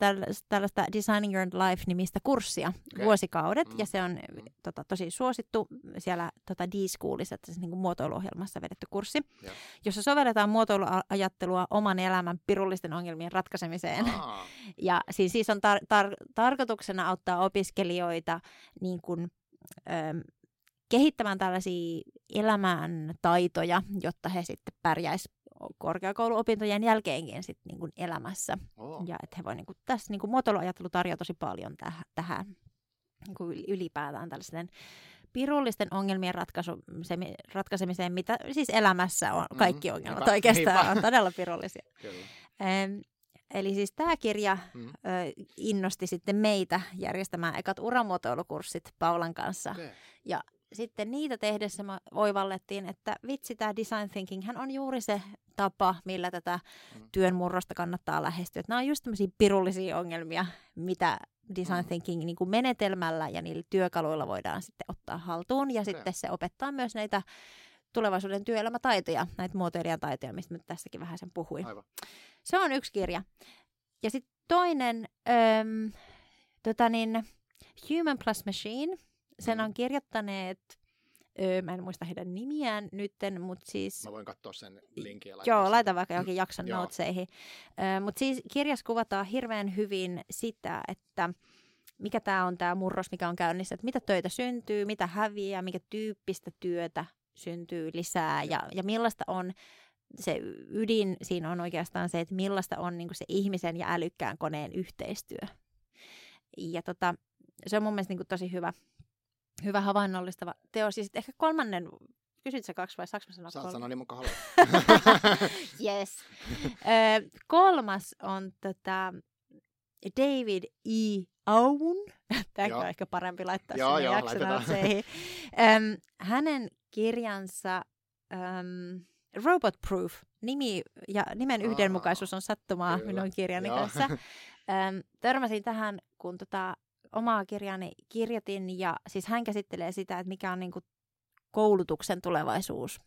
tällaista Designing Your Life-nimistä kurssia okay. vuosikaudet, mm. ja se on mm. tota, tosi suosittu siellä tota, D-Schoolissa, että se niin kuin muotoiluohjelmassa vedetty kurssi, yeah. jossa sovelletaan muotoiluajattelua oman elämän pirullisten ongelmien ratkaisemiseen. Ah. [laughs] ja siis, siis on tar- tar- tarkoituksena auttaa opiskelijoita niin kuin, ähm, kehittämään tällaisia elämän taitoja, jotta he sitten pärjäisivät korkeakouluopintojen jälkeenkin sit niin kuin elämässä. Oh. Ja että he voi niin kuin, tässä niin kuin muotoiluajattelu tarjoaa tosi paljon täh- tähän niin kuin ylipäätään tällaisten pirullisten ongelmien ratkaisu, se, ratkaisemiseen, mitä siis elämässä on. Mm, Kaikki ongelmat niinpä, oikeastaan on todella pirullisia. [laughs] Kyllä. Ähm, eli siis tämä kirja Mm. ö, innosti sitten meitä järjestämään ekat uramuotoilukurssit Paulan kanssa. Okay. Sitten niitä tehdessä me oivallettiin, että vitsi, tämä design thinking hän on juuri se tapa, millä tätä Mm. työn murrosta kannattaa lähestyä. Että nämä on just tämmöisiä pirullisia ongelmia, mitä design Mm. thinking niin kuin menetelmällä ja niillä työkaluilla voidaan sitten ottaa haltuun. Ja sitten se opettaa myös näitä tulevaisuuden työelämätaitoja, näitä muotoilijan taitoja, mistä mä tässäkin vähän sen puhuin. Aivan. Se on yksi kirja. Ja sitten toinen, äm, tota niin, Human plus Machine. Sen Mm. on kirjoittaneet, öö, mä en muista heidän nimiään nytten, mutta siis... Mä voin katsoa sen linkin ja laittaa Joo, laita vaikka johonkin jakson Joo. noteseihin. Mutta siis kirjassa kuvataan hirveän hyvin sitä, että mikä tämä on tämä murros, mikä on käynnissä, että mitä töitä syntyy, mitä häviää, mikä tyyppistä työtä syntyy lisää ja, ja millaista on se ydin siinä on oikeastaan se, että millaista on niin se ihmisen ja älykkään koneen yhteistyö. Ja tota, se on mun mielestä niin tosi hyvä, hyvä havainnollistava teos. Ja sitten ehkä kolmannen, kysyt sä kaksi vai saanko mä sanoa Saat kolme? sanoa niin mukaan. [laughs] Yes. Ö, kolmas on tota David E. Tämäkin Joo. on ehkä parempi laittaa Joo, sinne jakson. [laughs] Öm, hänen kirjansa öm, Robot Proof, nimi ja nimen yhdenmukaisuus on sattumaa kyllä. minun kirjani Joo. kanssa. [laughs] Öm, törmäsin tähän, kun tota, omaa kirjani kirjoitin ja siis hän käsittelee sitä, että mikä on niinku koulutuksen tulevaisuus.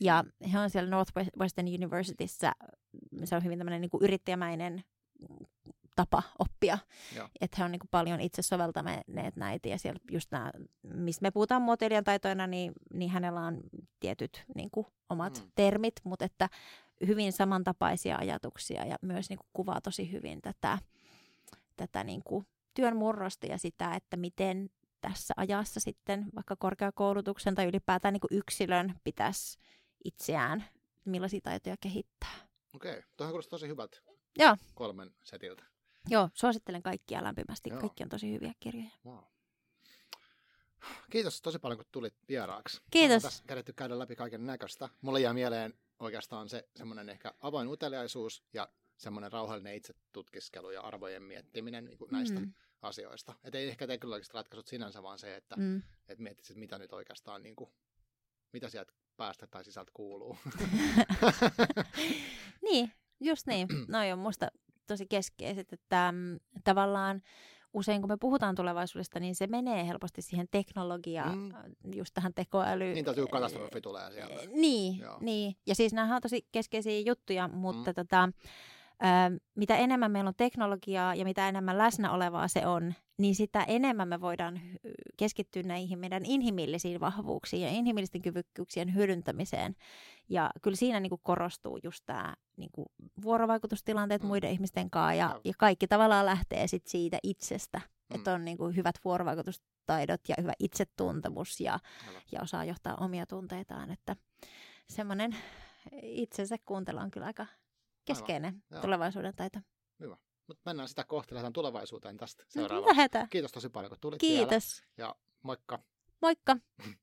Ja he on siellä Northwestern Universityssä, se on hyvin tämmöinen niin yrittäjämäinen tapa oppia. Että he on niin kuin paljon itse soveltaneet näitä ja siellä just nämä, missä me puhutaan muotoilijan taitoina, niin, niin hänellä on tietyt niin kuin omat mm. termit, mutta että hyvin samantapaisia ajatuksia ja myös niin kuin kuvaa tosi hyvin tätä, tätä niin kuin työn murrosta ja sitä, että miten tässä ajassa sitten vaikka korkeakoulutuksen tai ylipäätään niin kuin yksilön pitäisi itseään, millaisia taitoja kehittää. Okei, okay. tuohon kuulostaa tosi hyvät Joo. kolmen setiltä. Joo, suosittelen kaikkia lämpimästi. Joo. Kaikki on tosi hyviä kirjoja. Wow. Kiitos tosi paljon, kun tulit vieraaksi. Kiitos. Tässä kädetty käydä läpi kaiken näköistä. Mulle jää mieleen oikeastaan se semmoinen ehkä avoin uteliaisuus ja semmoinen rauhallinen itsetutkiskelu ja arvojen miettiminen niin kuin näistä Mm, asioista. Et ei ehkä teknologiset ratkaisut sinänsä, vaan se, että mm. et miettisit, mitä nyt oikeastaan, niin kuin, mitä sieltä päästä tai sisältä kuuluu. [laughs] niin, just niin. No on musta tosi keskeiset, että mm, tavallaan usein kun me puhutaan tulevaisuudesta, niin se menee helposti siihen teknologiaan, Mm. mm. just tähän tekoälyyn. niin täytyy katastrofi tulee sieltä. Niin, Joo. niin, ja siis nämä on tosi keskeisiä juttuja, mutta Mm. tota, mitä enemmän meillä on teknologiaa ja mitä enemmän läsnä olevaa se on, niin sitä enemmän me voidaan keskittyä näihin meidän inhimillisiin vahvuuksiin ja inhimillisten kyvykkyyksien hyödyntämiseen. Ja kyllä siinä niin kuin korostuu just tämä niin kuin vuorovaikutustilanteet Mm. muiden ihmisten kanssa ja, ja kaikki tavallaan lähtee sit siitä itsestä, Mm. että on niin kuin hyvät vuorovaikutustaidot ja hyvä itsetuntemus ja Aivan. ja osaa johtaa omia tunteitaan, että semmoinen itsensä kuuntelu on kyllä aika keskeinen Joo. tulevaisuuden taito. Mutta mennään sitä kohti, lähdetään tulevaisuuteen tästä No, seuraavaksi. Lähetään. Kiitos tosi paljon, kun tulit vielä. Kiitos. Ja moikka. Moikka. [laughs]